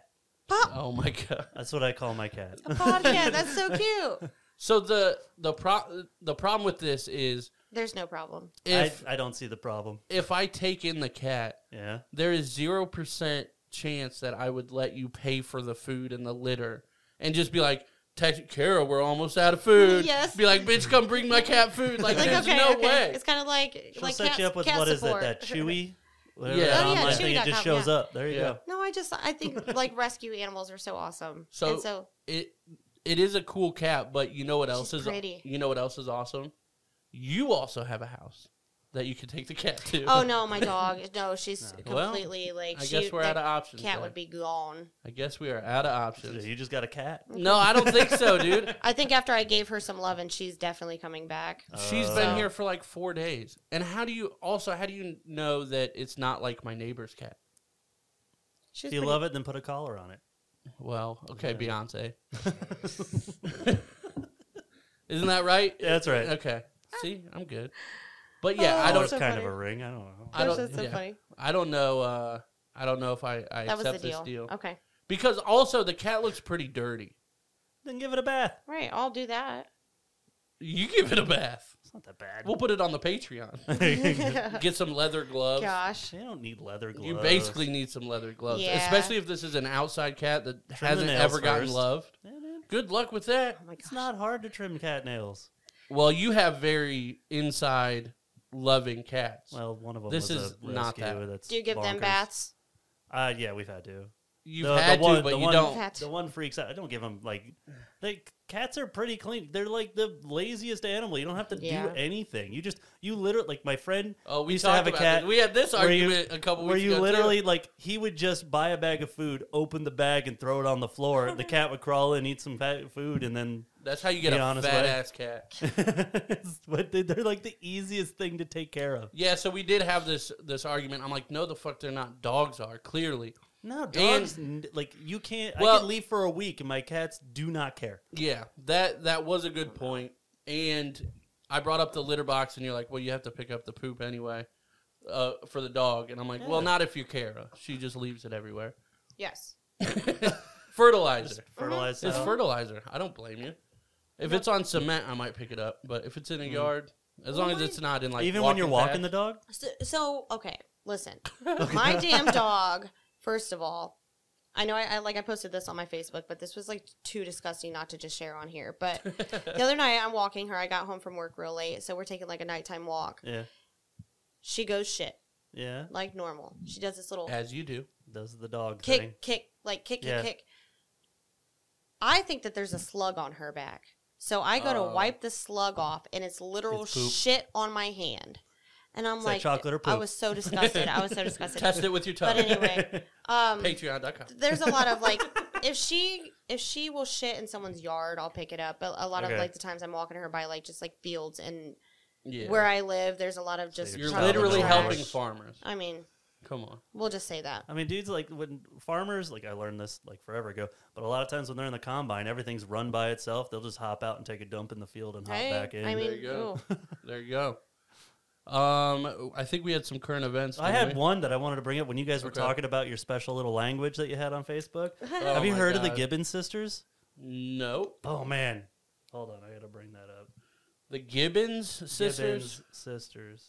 Pop, Oh my god. That's what I call my cat. a pod cat. That's so cute. So the the pro the problem with this is There's no problem. if I, I don't see the problem. if I take in the cat, Yeah. there is zero percent chance that I would let you pay for the food and the litter and just be like. Text Cara, we're almost out of food. Yes. Be like, bitch, come bring my cat food. Like, Like there's okay, no okay. way. It's kind of like She'll like set cat, you up with cat what is support. it? That Chewy? Whatever Yeah. that Oh, yeah, online thing, it Chewy.com, just shows yeah. up. There you Yeah. go. No, I just I think like rescue animals are so awesome. So- and so It it is a cool cat, but you know what else She's is pretty. you know what else is awesome? You also have a house that you can take the cat to. oh no, my dog. No, she's Well, completely like. I she, guess we're that out of options. Cat then. would be gone. I guess we are out of options. You just got a cat. No, I don't think so, dude. I think after I gave her some love, and she's definitely coming back. She's been here for like four days. And how do you also how do you know that it's not like my neighbor's cat? She's If you pretty- love it, then put a collar on it. Well, okay, Yeah. Beyonce. Isn't that right? Yeah, that's right. Okay. See, I'm good. But yeah, Oh, I I don't it's so kind funny. of a ring. I don't know. I That's don't just so yeah. funny. I don't know uh I don't know if I, I That was accept the deal. this deal. Okay, Because also the cat looks pretty dirty. Then give it a bath. right. I'll do that. You give it a bath. It's not that bad. We'll put it on the Patreon. Get some leather gloves. Gosh. They don't need leather gloves. You basically need some leather gloves, Yeah. especially if this is an outside cat that Trim the hasn't nails ever gotten first. loved. Yeah, man. Good luck with that. Oh my It's gosh. not hard to trim cat nails. Well, you have very inside loving cats. Well, one of them This was is a not rescue that. That's Do you give them bonkers. baths? Uh, yeah, we've had to. You've the, had the one, to, but the you one, don't. Had The one freaks out. I don't give them like, like cats are pretty clean. They're like the laziest animal. You don't have to Yeah. do anything. You just you literally like my friend Oh, we used to have a cat this. We had this where you- argument a couple where weeks you ago. too. literally like he would just buy a bag of food, open the bag, and throw it on the floor. the cat would crawl in, eat some fat food, and then. That's how you get be a honest fat way. ass cat. but they're like the easiest thing to take care of. Yeah, so we did have this this argument. I'm like, no, the fuck, they're not. Dogs are clearly. No, dogs n- like you can't. I can leave for a week, and my cats do not care. Yeah, that that was a good point. And I brought up the litter box, and you're like, well, you have to pick up the poop anyway uh, for the dog. And I'm like, well, not if you care. She just leaves it everywhere. Yes. fertilizer. Fertilize. It's fertilizer. I don't blame you. If it's on cement, I might pick it up. But if it's in a yard, as long as it's not in like Even when you're walking path- the dog. So, so okay, listen. My damn dog. First of all, I know I, I like I posted this on my Facebook, but this was like too disgusting not to just share on here. But the other night I'm walking her. I got home from work real late, so we're taking like a nighttime walk. Yeah, She goes shit yeah. like normal. She does this little as you do. Does the dog kick, thing. kick, like kick, kick, Yeah. kick. I think that there's a slug on her back. So I go Oh. to wipe the slug off, and it's literal It's shit on my hand. And I'm Is that like, chocolate or I was so disgusted. I was so disgusted. Test it with your tongue. But anyway, um, Patreon.com. there's a lot of like if she if she will shit in someone's yard, I'll pick it up. But a lot Okay. of like the times I'm walking her by like just like fields and Yeah. where I live, there's a lot of just you're You're literally trash. helping farmers. I mean, Come on. we'll just say that. I mean, dudes, like when farmers, like I learned this like forever ago, but a lot of times when they're in the combine, everything's run by itself. They'll just hop out and take a dump in the field and hop Hey, back in. I mean, There you go. There you go. Um, I think we had some current events. I had we? one that I wanted to bring up when you guys were Okay. talking about your special little language that you had on Facebook. Oh Have you my heard of the God. Gibbons sisters? Nope. Oh man, hold on, I got to bring that up. The Gibbons sisters Gibbons sisters.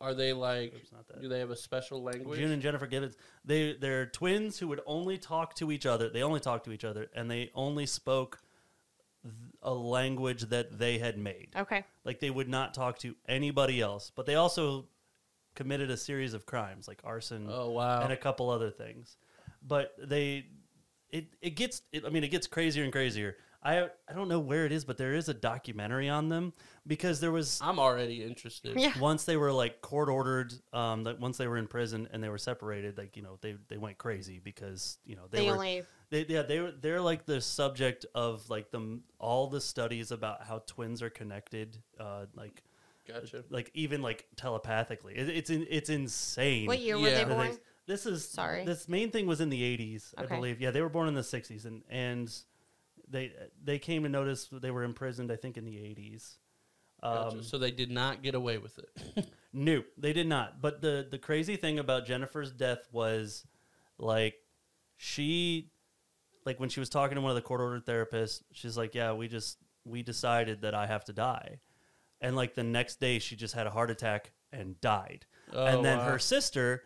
are they like? Oops, not that. Do they have a special language? June and Jennifer Gibbons. They they're twins who would only talk to each other. They only talk to each other, and they only spoke th- a language that they had made. Okay. Like they would not talk to anybody else. But they also committed a series of crimes, like arson oh wow. and a couple other things. But they, it it gets. It, I mean, it gets crazier and crazier. I I don't know where it is, but there is a documentary on them because there was I'm already interested. Yeah. once they were like court ordered um that once they were in prison and they were separated like you know they they went crazy because you know they, They, were only they yeah they were they're like the subject of like the all the studies about how twins are connected uh like Gotcha. like even like telepathically it, it's in, it's insane what year were they born? this is Sorry. This main thing was in the eighties, I believe. Yeah, they were born in the sixties, and and they they came to notice they were imprisoned. I think in the eighties. Gotcha. Um, so they did not get away with it. no, they did not. But the the crazy thing about Jennifer's death was like she like when she was talking to one of the court ordered therapists, she's like, "Yeah, we just we decided that I have to die." And like the next day she just had a heart attack and died. Oh, and then wow. her sister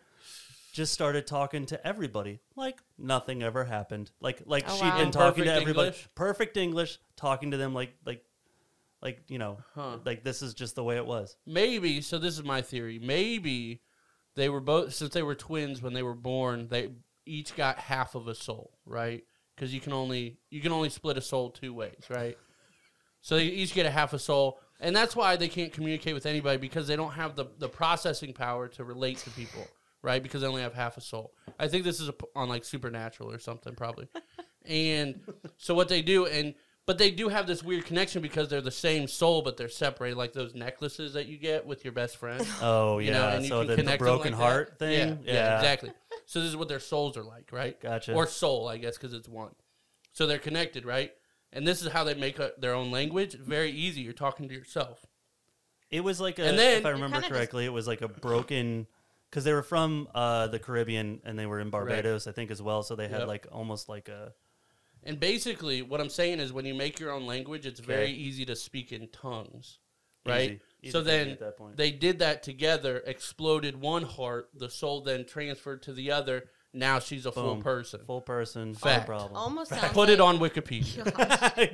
just started talking to everybody like nothing ever happened. Like like Oh, she'd wow. been talking to everybody English? perfect English, talking to them like like like, you know, Huh. like this is just the way it was. Maybe. So this is my theory. Maybe they were both since they were twins when they were born. They each got half of a soul, right? Because you can only you can only split a soul two ways, right? So they each get a half a soul, and that's why they can't communicate with anybody because they don't have the the processing power to relate to people, right? Because they only have half a soul. I think this is a, on like Supernatural or something, probably. and so what they do, and but they do have this weird connection because they're the same soul, but they're separated, like those necklaces that you get with your best friend. Oh You yeah, know, and you so can the, the broken like heart that. thing. Yeah, yeah, exactly. So this is what their souls are like, right? Gotcha. Or soul, I guess, because it's one. So they're connected, right? And this is how they make a, their own language. Very easy. You're talking to yourself. It was like a, And then- if I remember kinda just- correctly, it was like a broken because they were from uh, the Caribbean and they were in Barbados, I think, as well. So they had Yep. like almost like a And basically, what I'm saying is, when you make your own language, it's very Okay. easy to speak in tongues, right? Easy. Easy so then at that point. they did that together, exploded one heart. The soul then transferred to the other. Now she's a full person. full person, Fact. no problem. Almost I sounds put it on Wikipedia.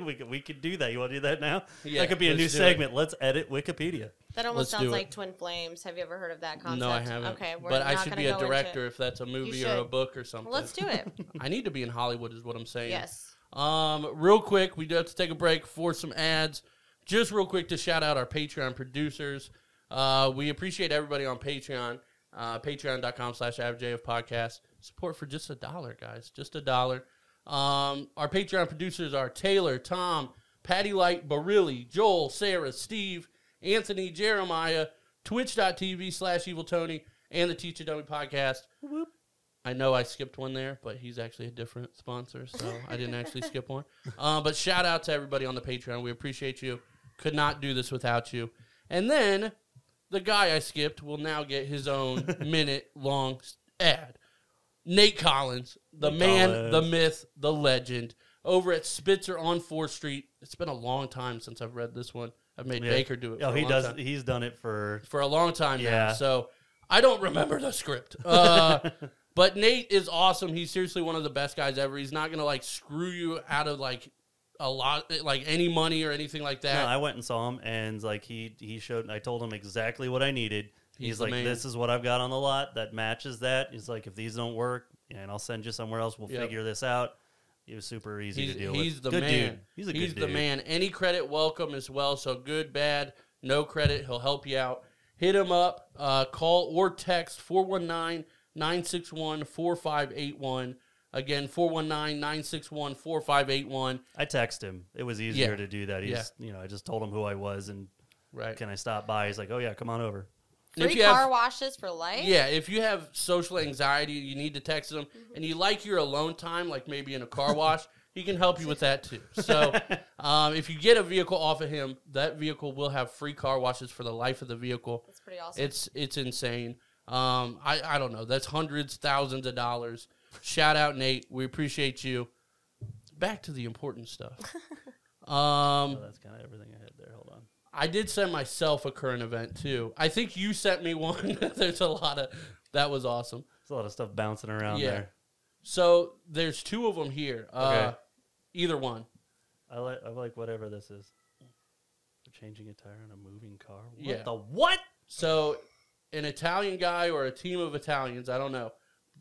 We could, we could do that. You want to do that now? Yeah, that could be a let's new do it. segment. Let's edit Wikipedia. that almost Let's do sounds it. like Twin Flames. Have you ever heard of that concept? No, I haven't. Okay, we're but I should gonna be a go into- director if that's a movie or a should. book or something. Well, let's do it. I need to be in Hollywood, is what I'm saying. yes. Um, real quick, we do have to take a break for some ads. Just real quick to shout out our Patreon producers. Uh, we appreciate everybody on Patreon. Uh, Patreon.com slash AverageAF podcast. Support for just a dollar, guys. Just a dollar. Um, our Patreon producers are Taylor, Tom, Patty Light, Barilli, Joel, Sarah, Steve, Anthony, Jeremiah, twitch.tv slash evil Tony, and the Teach a Dummy podcast. I know I skipped one there, but he's actually a different sponsor, so I didn't actually skip one. Uh, but shout out to everybody on the Patreon. We appreciate you. Could not do this without you. And then the guy I skipped will now get his own minute long ad. Nate Collins, the Nate man, Collins. the myth, the legend, over at Spitzer on 4th Street. It's been a long time since I've read this one. I've made Yeah. Baker do it. Oh, for a he long does. time He's done it for. for a long time now. Yeah. So I don't remember the script. Uh, but Nate is awesome. He's seriously one of the best guys ever. He's not gonna like screw you out of like a lot, like any money or anything like No, that. I went and saw him, and like he he showed. I told him exactly what I needed. He's He's, like, man. "This is what I've got on the lot that matches that." He's like, "If these don't work, and I'll send you somewhere else. We'll Yep. figure this out." He was super easy he's to deal with. he's with. the good man. dude. He's a good he's dude. the man. Any credit welcome as well. So good, bad, no credit. He'll help you out. hit him up. Uh, call or text 419 961 4581. Again, 419 961 4581. I text him. It was easier Yeah. to do that. He's, Yeah. you know, I just told him who I was and Right. can I stop by? He's like, oh yeah, come on over. And if Free you have- car washes for life. Yeah, if you have social anxiety, you need to text him, Mm-hmm. and you like your alone time, like maybe in a car wash, he can help you with that too. So, um, if you get a vehicle off of him, that vehicle will have free car washes for the life of the vehicle. That's pretty awesome. It's it's insane. Um, I I don't know. That's hundreds, thousands of dollars. Shout out Nate. We appreciate you. Back to the important stuff. Um, Oh, that's kind of everything I had there. Hold on. I did send myself a current event too. I think you sent me one. There's a lot of that was awesome. There's a lot of stuff bouncing around Yeah. there. So there's two of them here. Uh, Okay. Either one. I like I like whatever this is. For changing a tire on a moving car. What Yeah. the what? So an Italian guy or a team of Italians, I don't know,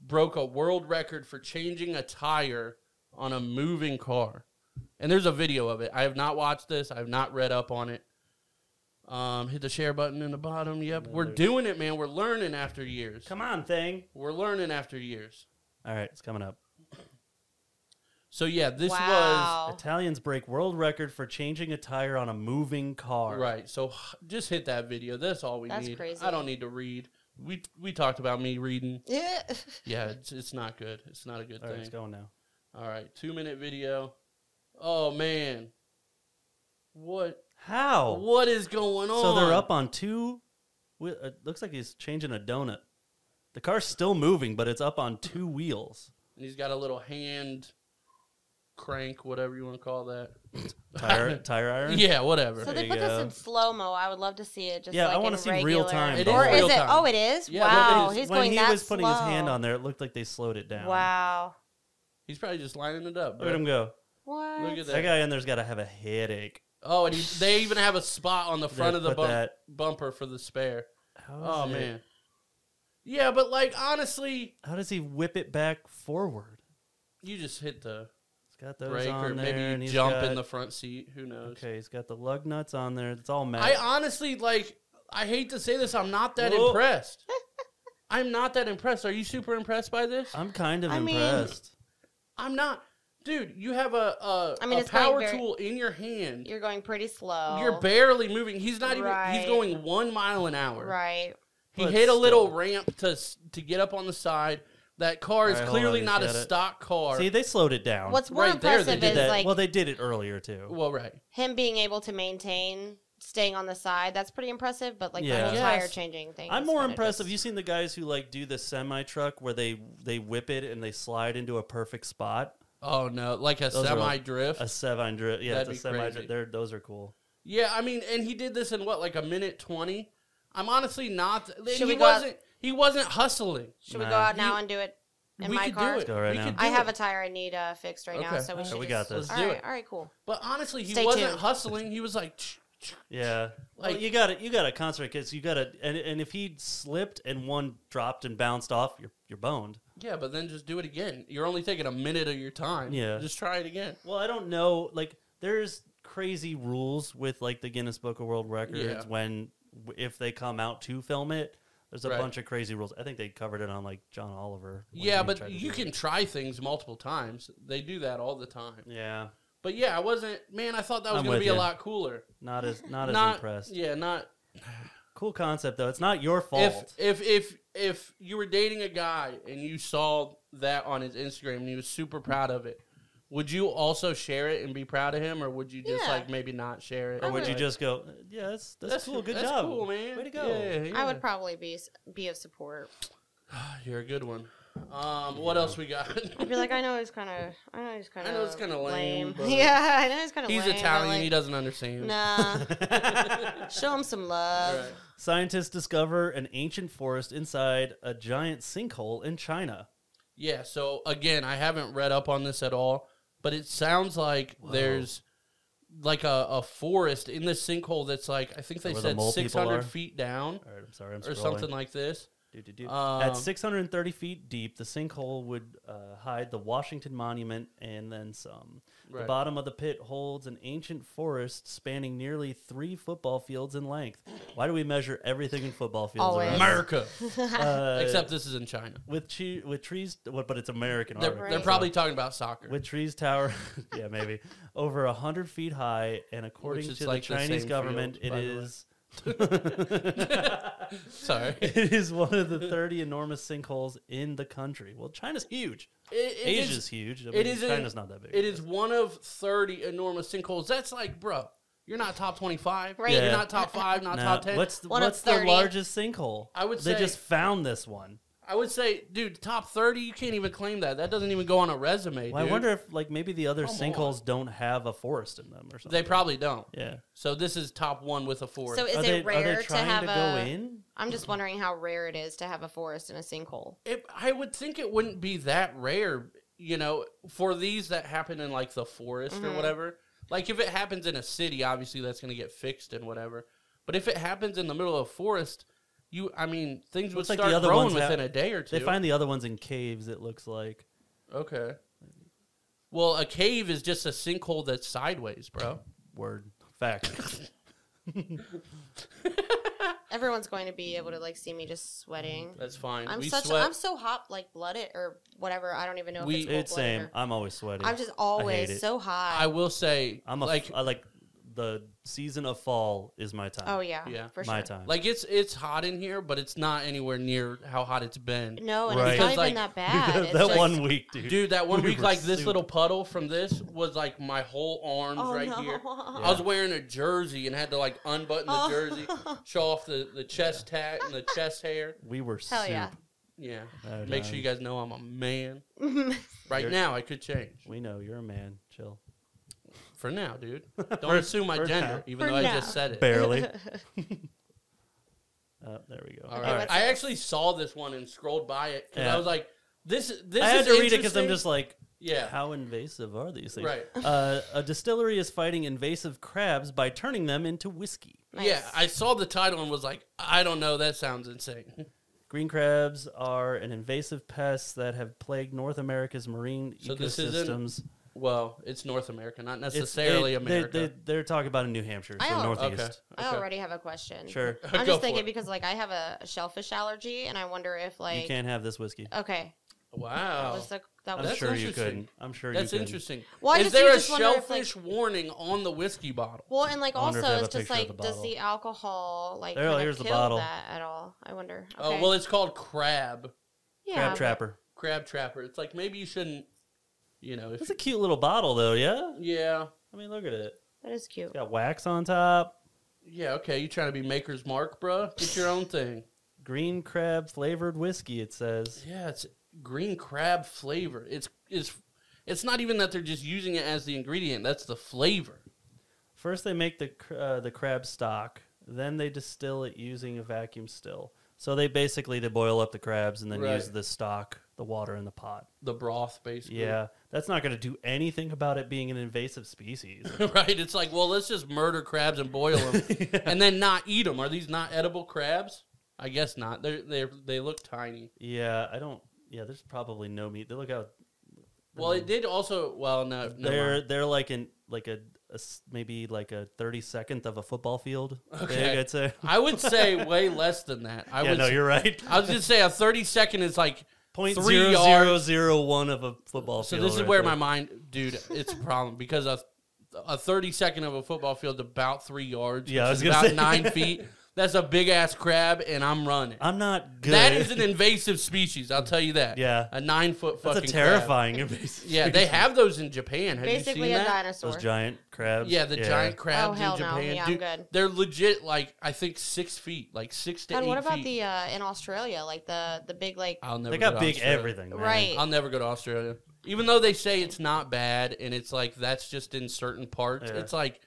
broke a world record for changing a tire on a moving car. And there's a video of it. I have not watched this. I have not read up on it. Um, hit the share button in the bottom. Yep, No, we're doing it, man. We're learning after years. Come on, thing. We're learning after years. All right, it's coming up. So yeah, this wow. Italians break world record for changing a tire on a moving car. right. So just hit that video. That's all we That's need. crazy. I don't need to read. We we talked about me reading. Yeah. Yeah, it's it's not good. It's not a good All right, thing. it's going now. All right, two minute video. Oh man, what How? what is going on? So they're up on two. whe- uh, It looks like he's changing a donut. The car's still moving, but it's up on two wheels. And he's got a little hand crank, whatever you want to call that. Tire tire iron. yeah, whatever. So There they put go. this in slow mo. I would love to see it. Just Yeah, I like wanna in see real time, It. Or is is it? time. Oh, it is. Yeah, wow, look, he's when going he that was putting his hand on there, it looked like they slowed it down. Wow. He's probably just lining it up. Look at him go. What? Look at That that. guy in there's got to have a headache. Oh, and he, they even have a spot on the front of the put bump, that- bumper for the spare. How Oh is it- man. Yeah, but like honestly, How does he whip it back forward? you just hit the He's got those brake, on or there, maybe and you jump got- in the front seat. Who knows? Okay, he's got the lug nuts on there. It's all mad. I honestly like. I hate to say this, I'm not that Whoa. impressed. I'm not that impressed. Are you super impressed by this? I'm kind of I mean- impressed. I'm not, dude. You have a a, I mean, a power very- tool in your hand. You're going pretty slow. You're barely moving. He's not even. He's going one mile an hour. right. He But hit a little ramp to to get up on the side. That car is All right, hold clearly on, not a it. stock car. See, they slowed it down. What's more Right there, they impressive did is That- like well, they did it earlier too. well, right. him being able to maintain staying on the side. That's pretty impressive. But like Yeah. the whole Yes. tire changing thing. I'm more kinda impressed. just- Have you seen the guys who like do the semi truck where they they whip it and they slide into a perfect spot? Oh no, like a Those are semi drift. A semi drift. Yeah, That'd it's be a semi crazy. drift. They're those are cool. Yeah, I mean, and he did this in what, like a minute twenty. I'm honestly not. Should he we go out- wasn't. He wasn't hustling. Should we Nah. go out now You- and do it in we my could car? do it. Go right we now. could I do have it. a tire I need uh, fixed right now, Okay. so we Alright, should. we just- got this. All do right, it. all right, cool. But honestly, he Stay wasn't tuned. hustling. He was like, "Tch, tch." Yeah, Like- like you got to you got to concentrate because you got to and, and if he slipped and one dropped and bounced off, you're you're boned. Yeah, but then just do it again. You're only taking a minute of your time. Yeah. just try it again. Well, I don't know. Like, there's crazy rules with like the Guinness Book of World Records Yeah. when if they come out to film it. There's a Right. bunch of crazy rules. I think they covered it on like John Oliver. when Yeah, he but to you do it. can try things multiple times. They do that all the time. Yeah, But yeah, I wasn't. Man, I thought that was I'm going to with be a you. lot cooler. not as not as impressed. Yeah, not Cool concept though. It's not your fault. if if if you were dating a guy and you saw that on his Instagram and he was super proud of it, would you also share it and be proud of him, or would you just Yeah. like maybe not share it? or would you Like, just go, yeah, that's that's, cool, good that's job, cool, man. way to go. Yeah, yeah. I would probably be be of support. You're a good one. Um, what else we got? I'd be like, I know he's kind of, I know he's kind of, I know it's kinda lame, but- yeah, I know he's kind of. He's lame, Italian. But he doesn't understand. Nah, show him some love. Right. Scientists discover an ancient forest inside a giant sinkhole in China. Yeah. So again, I haven't read up on this at all, but it sounds like there's like a, a forest in this sinkhole that's like I think they Where said mole people 600 feet down All right, I'm sorry, I'm or scrolling. something like this. Do-do-do. Um, At 630 feet deep, the sinkhole would uh, hide the Washington Monument and then some. The Right. bottom of the pit holds an ancient forest spanning nearly three football fields in length. Why do we measure everything in football fields? Always. around America. Uh, Except this is in China. with che- with trees, what? But it's American. They're, already. Right. they're probably talking about soccer. with trees tower, yeah, maybe over a hundred feet high, and according is to like the the Chinese same government, field, it by the way. is. Sorry. it is one of the 30 enormous sinkholes in the country. Well, China's huge. It- it Asia's is- huge. I it mean, is in- China's not that big. It is one of 30 enormous sinkholes. That's like, bro, you're not top 25. Right. You're not top five, not Now, top 10. What's One of what's the largest sinkhole? I would they say- just found this one. I would say, dude, top 30, you can't even claim that. That doesn't even go on a resume, Well, I dude. wonder if like maybe the other Come sinkholes don't have a forest in them or something. They probably don't. yeah. So this is top one with a forest. So is are it they, rare are they to trying have to go a? in? am just wondering how rare it is to have a forest in a sinkhole. it, I would think it wouldn't be that rare, you know, for these that happen in like the forest or Mhm. whatever. Like if it happens in a city, obviously that's going to get fixed and whatever. But if it happens in the middle of a forest, you, I mean, things would Looks like start the other growing ones have- within a day or two. They find the other ones in caves. It looks like okay. Well, a cave is just a sinkhole that's sideways, bro. word fact. Everyone's going to be able to like see me just sweating. That's fine. I'm we such. sweat. I'm so hot, like blooded or whatever. I don't even know if We- it's it's cold-blooded same. or- I'm always sweaty. I'm just always it. so hot. I will say, I'm a like, like I like the season of fall is my time. oh yeah, Yeah. for my sure. time. like it's it's hot in here, but it's not anywhere near how hot it's been. No, and Right. it's not Because, even like, that bad. It's that just, one week, dude. Dude, that one We week, were like this little puddle from this was like my whole arms Oh right no. here. I was wearing a jersey and had to like unbutton the Oh. jersey, show off the, the chest tat and the chest hair. We were Hell soup. yeah. Yeah. Make no. sure you guys know I'm a man. Right You're- now, I could change. We know you're a man. Chill. For now, dude. Don't For- assume my gender, now. even For though I now. just said it. Barely. Oh, there we go. All Okay, what's I this? actually saw this one and scrolled by it because Yeah. I was like, "This, this I had is to read it because I'm interesting. just like, yeah, how invasive are these things? right." Uh, a distillery is fighting invasive crabs by turning them into whiskey. Nice. Yeah, I saw the title and was like, "I don't know, that sounds insane." Green crabs are an invasive pest that have plagued North America's marine So this isn't ecosystems. Well, it's North America, not necessarily it- they- America. They, are talking about in New Hampshire, so I al- northeast. okay. I okay. already have a question. Sure. I'm Go just thinking it. because like I have a shellfish allergy, and I wonder if like you can't have this whiskey. okay, Wow. that Wow, was the that I'm was sure you interesting. couldn't. I'm sure that's you couldn't. interesting. Well, Is there a just wonder if, like- shellfish warning on the whiskey bottle? well, and like I wonder if they also it's just like the does the alcohol like There, kinda here's the kill bottle. that at all? I wonder. Oh well, it's called crab, yeah, Crab trapper. crab trapper. It's like maybe you shouldn't, you know, It's a cute little bottle, though. Yeah. yeah, I mean, look at it. That is cute. It's got wax on top. yeah, okay. You trying to be maker's mark, bruh? Get your own thing. Green crab flavored whiskey. It says. Yeah, it's green crab flavor. It's it's it's not even that they're just using it as the ingredient. That's the flavor. First, they make the uh, the crab stock. Then they distill it using a vacuum still. So they basically they boil up the crabs and then Right. use the stock, the water in the pot. The broth, basically. Yeah, that's not going to do anything about it being an invasive species. right. It's like, well, let's just murder crabs and boil them, and then not eat them. Are these not edible crabs? I guess not. They they they look tiny. yeah, I don't. Yeah, there's probably no meat. They look out. Well, it did also. Well, no, They're mind. they're like in like a maybe like a thirty second of a football field. Okay. big, I'd say. I would say way less than that. I yeah, would. no, you're right. I was gonna say a thirty second is like Point three zero yards. zero zero one of a football So field. So this is right where there. my mind, dude, it's a problem because a a thirty second of a football field is about three yards. Yeah, I which was is about say. nine feet. That's a big ass crab, and I'm running. I'm not good. That is an invasive species. I'll tell you that. Yeah. a nine foot fucking. That's fucking a crab. terrifying invasive. Yeah, they have those in Japan. Have Basically you a that? dinosaur. those giant crabs. Yeah, the giant crabs Oh, hell in no. Japan. Yeah, I'm Dude, good. They're legit like I think six feet, like six to God, eight what about feet. the uh, in Australia, like the the big like I'll never They go got to big Australia. everything, man. Right. I'll never go to Australia. Even though they say it's not bad and it's like that's just in certain parts. Yeah. It's like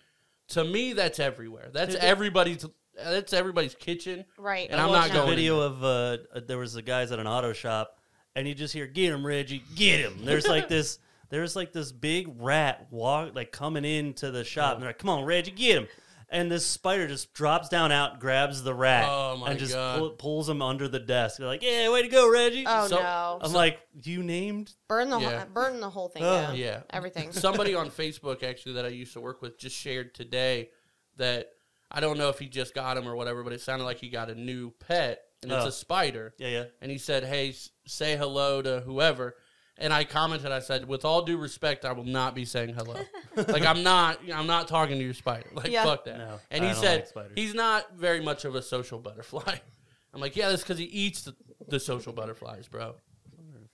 to me that's everywhere. That's everybody's that's everybody's kitchen. right. And I I'm watched not a going video of uh, uh, there was the guys at an auto shop, and you just hear "Get him, Reggie, get him." There's like this, there's like this big rat walk like coming into the shop, and they're like, "Come on, Reggie, get him." and this spider just drops down out, grabs the rat, Oh, my and just God. pull, pulls him under the desk. They're like, "Yeah, way to go, Reggie." Oh So- no! I'm like, "You named?" burn the Yeah. whole, burn the whole thing Ugh. down. Yeah. everything. Somebody on Facebook actually that I used to work with just shared today that I don't know if he just got him or whatever, but it sounded like he got a new pet and it's Oh. a spider. Yeah, yeah. And he said, "Hey, s- say hello to whoever." And I commented, I said, "With all due respect, I will not be saying hello. like I'm not, I'm not talking to your spider. Like Yeah. fuck that." No, and I he don't said like he's not very much of a social butterfly. I'm like, yeah, that's because he eats the, the social butterflies, bro.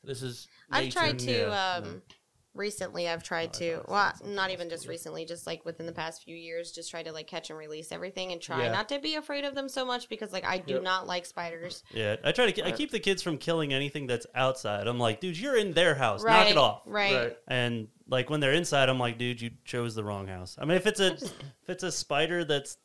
This is. I've tried to Yeah, um recently I've tried to well not even just recently just like within the past few years just try to like catch and release everything and try Yeah. not to be afraid of them so much because like I do Yep. not like spiders. Yeah, I try to. I keep the kids from killing anything that's outside. I'm like, dude, you're in their house. Right. Knock it off. Right. Right. And like when they're inside, I'm like, dude, you chose the wrong house. I mean, if it's a if it's a spider that's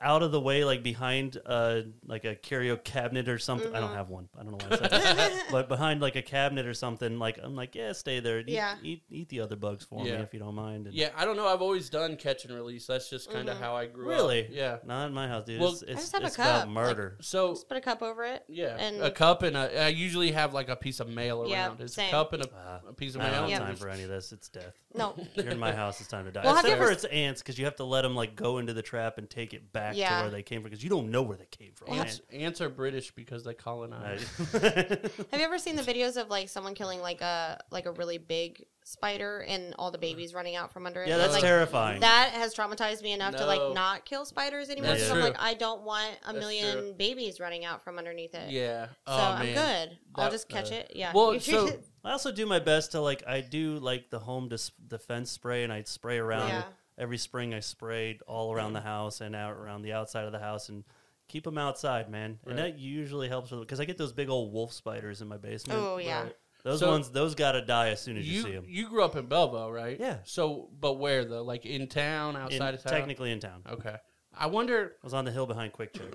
out of the way, like behind uh like a curio cabinet or something. I don't Mhm. have one. I don't know why I said that. but behind like a cabinet or something, like I'm like, yeah, stay there. Eat, Yeah. eat, eat the other bugs for Yeah. me if you don't mind. And Yeah, I don't know. I've always done catch and release. That's just kind of Mhm. how I grew Really? up. Really? Yeah. Not in my house, dude. Well, it's I just have a it's about cup, like- murder. So Just put a cup over it. yeah, and- a cup and a. I usually have like a piece of mail around. Yeah, around. It's a cup and a, Ah, a piece of I don't mail. have Yeah. time for any of this. It's death. No. You're in my house. It's time to die. Well, have Except for its ants, because you have to let them like go into the trap and take it back Yeah. to where they came from, because you don't know where they came from. Ants, ants are British because they colonize. man. Have you ever seen the videos of like someone killing like a like a really big spider and all the babies running out from under it? yeah, that's like, terrifying. That has traumatized me enough to like not kill spiders anymore. That's Because I'm like, I don't want a That's million true. babies running out from underneath it. Yeah. So oh, I'm man. good. I'll just catch uh, it. Yeah. well, so- I also do my best to like I do like the home dis- defense spray, and I spray around Yeah. Every spring. I sprayed all around the mm-hmm. house and out around the outside of the house, and keep them outside, man. And that usually helps with because I get those big old wolf spiders in my basement. oh yeah. Right. Those So- ones, those gotta die as soon as you, You see them. you grew up in Bellville, right? Yeah. So, but where though? Like in town, outside of town? technically in town. Okay. I wonder. I was on the hill behind Quick Check.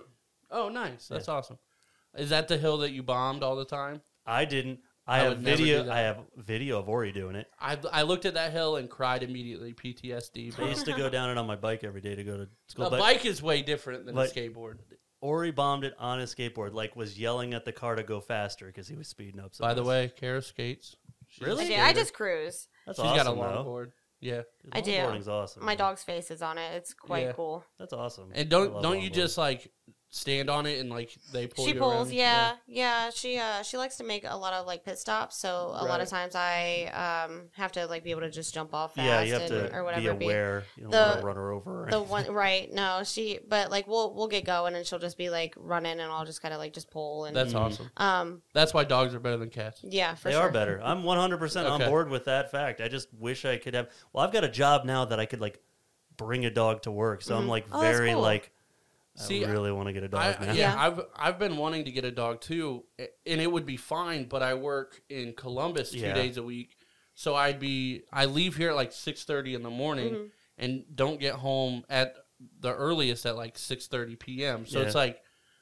Oh, nice. That's awesome. Is that the hill that you bombed all the time? I didn't. I, I have video. I have video of Ori doing it. I I looked at that hill and cried immediately. PTSD. I used to go down it on my bike every day to go to school. a but bike is way different than but- a skateboard. Ori bombed it on his skateboard, like was yelling at the car to go faster because he was speeding up. So By the much. way, Cara skates. She's Really? I, do. I just cruise. that's She's awesome. got a longboard. Yeah. I do. Longboarding's awesome. My man. dog's face is on it. It's quite Yeah. cool. That's awesome. And don't don't you longboarding. just like stand on it and like they pull she you pulls, around? yeah, yeah. She uh she likes to make a lot of like pit stops, so a lot of times I um have to like be able to just jump off fast Yeah, you have and, to or whatever be it be. aware. You don't The- want to run her over. The one right, no, she but like we'll we'll get going and she'll just be like running and I'll just kind of like just pull and That's Mhm. awesome. um That's why dogs are better than cats. yeah for they sure are better. I'm 100 percent on board with that fact. I just wish I could have. Well, I've got a job now that I could like bring a dog to work, so I'm Mhm. like Oh, very cool. like. See, I really want to get a dog I, now. yeah, Yeah. I've I've been wanting to get a dog too, and it would be fine. But I work in Columbus two Yeah. days a week, so I'd be I leave here at like six thirty in the morning, Mhm. and don't get home at the earliest at like six thirty p.m. So Yeah. it's like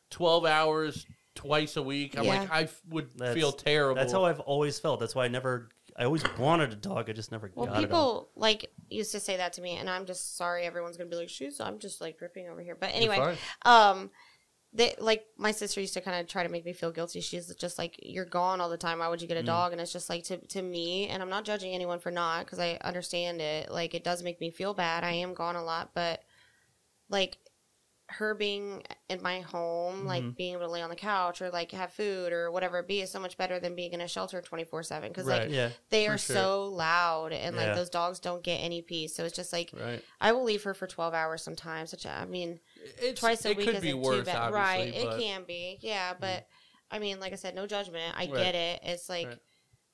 twelve hours twice a week. I'm like Yeah. I f- would That's- feel terrible. That's how I've always felt. That's why I never. I always wanted a dog. I just never Well, got it. people like used to say that to me, and I'm just sorry. Everyone's gonna be like, "Shoes." I'm just like dripping over here. But anyway, um, they like my sister used to kind of try to make me feel guilty. She's just like, "You're gone all the time. Why would you get a Mm. dog?" And it's just like to to me, and I'm not judging anyone for not because I understand it. Like it does make me feel bad. I am gone a lot, but like her being in my home, like Mhm. being able to lay on the couch or like have food or whatever it be, is so much better than being in a shelter 24 seven. Because Right. like Yeah, they are sure. so loud and Yeah. like those dogs don't get any peace so it's just like right. i will leave her for 12 hours sometimes which i mean It's, twice a it week could isn't be too worse, bad right obviously, it can be yeah but i mean like i said no judgment i Right. get it it's like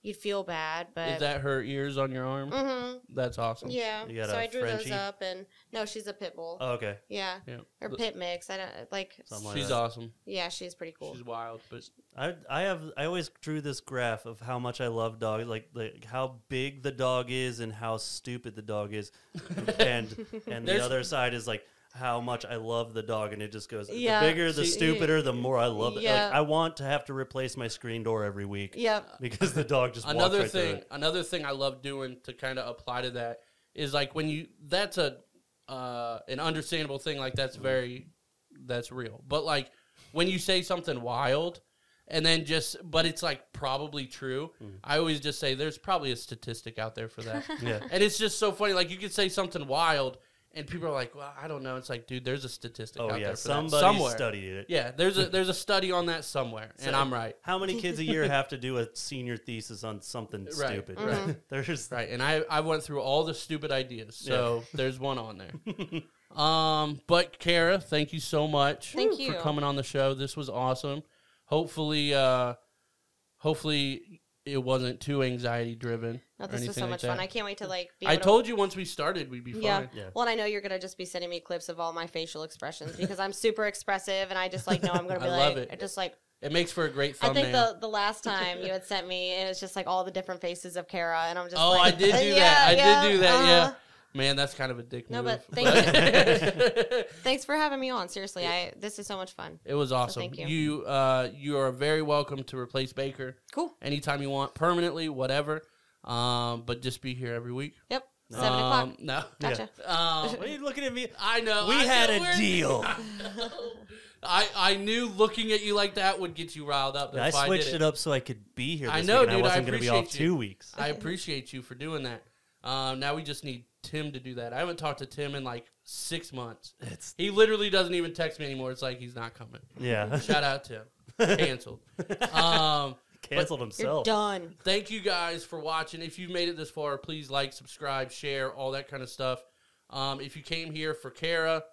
Right. you'd feel bad but Is that her ears on your arm? hmm That's awesome. yeah You got so a i drew Frenchie? those up and no she's a pit bull Oh, okay. yeah Yeah. or pit mix i don't like Something like She's that. awesome. yeah she's pretty cool She's wild, but I I have I always drew this graph of how much I love dogs, like like how big the dog is and how stupid the dog is, and and the other side is like how much I love the dog, and it just goes Yeah. the bigger, the See- stupider, the more I love it. Yeah. Like I want to have to replace my screen door every week yep because the dog just another right thing it. another thing i love doing to kind of apply to that is like when you that's a uh, an understandable thing, like that's very that's real. But like when you say something wild and then just but it's like probably true, I always just say there's probably a statistic out there for that. Yeah. and it's just so funny. Like you could say something wild and people are like, Well, I don't know. It's like, dude, there's a statistic Oh out yeah, there for somebody that somewhere. studied it. Yeah, there's a there's a study on that somewhere, and I'm right. How many kids a year have to do a senior thesis on something Right, stupid? right. There's Right, and I I went through all the stupid ideas, so there's one on there. um, but Cara, thank you so much Thank for you. coming on the show. This was awesome. Hopefully, uh, hopefully it wasn't too anxiety driven. No, this was so like much that. fun. I can't wait to like. Be I able to- told you once we started we'd be fine. Yeah. Yeah. Well, and I know you're gonna just be sending me clips of all my facial expressions because I'm super expressive, and I just like know I'm gonna be I like, love it. I just like. It makes for a great I think the the last time you had sent me, it was just like all the different faces of Cara, and I'm just. oh, like, I did do yeah, that. I yeah, did do that. uh-huh. Yeah. Man, that's kind of a dick No, move. but thank you. Thanks for having me on. Seriously, I this is so much fun. It was awesome. thank you. You uh, you are very welcome to replace Baker Cool. anytime you want, permanently, whatever. Um, but just be here every week. Yep. Seven um, o'clock. No. Gotcha. Um, What are you looking at me? I know. We I had know, a we're- deal. I I knew looking at you like that would get you riled up. I That's why switched did it up so I could be here. This I know, week, and dude, I I wasn't going to be off appreciate you. two weeks. I appreciate you for doing that. Um, now we just need Tim to do that. I haven't talked to Tim in like six months. It's He literally doesn't even text me anymore. It's like he's not coming. yeah, Shout out Tim. Canceled. Um, canceled You're done. thank you guys for watching. If you've made it this far, please like, subscribe, share, all that kind of stuff. Um, if you came here for Cara,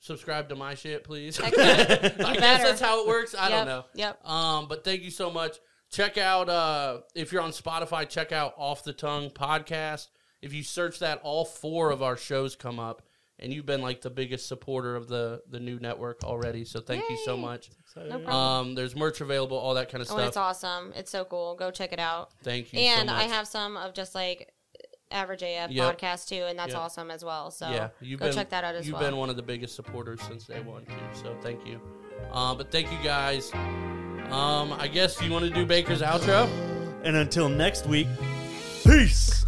subscribe to my shit, please. I guess that's how it works. I Yep, don't know. Yep. Um, but thank you so much. Check out uh, if you're on Spotify, check out Off the Tongue podcast. If you search that, all four of our shows come up, and you've been like the biggest supporter of the the new network already. So thank you so much. No problem. Um, there's merch available, all that kind of stuff. Oh, and it's awesome. It's so cool. Go check it out. Thank you. And so I have some of just like average AF Yep. podcast too, and that's Yep. awesome as well. So yeah, you've go been check that out as well. you've been one of the biggest supporters since day one too. So thank you. Um, but thank you guys. Um, I guess you want to do Baker's outro. And until next week, peace.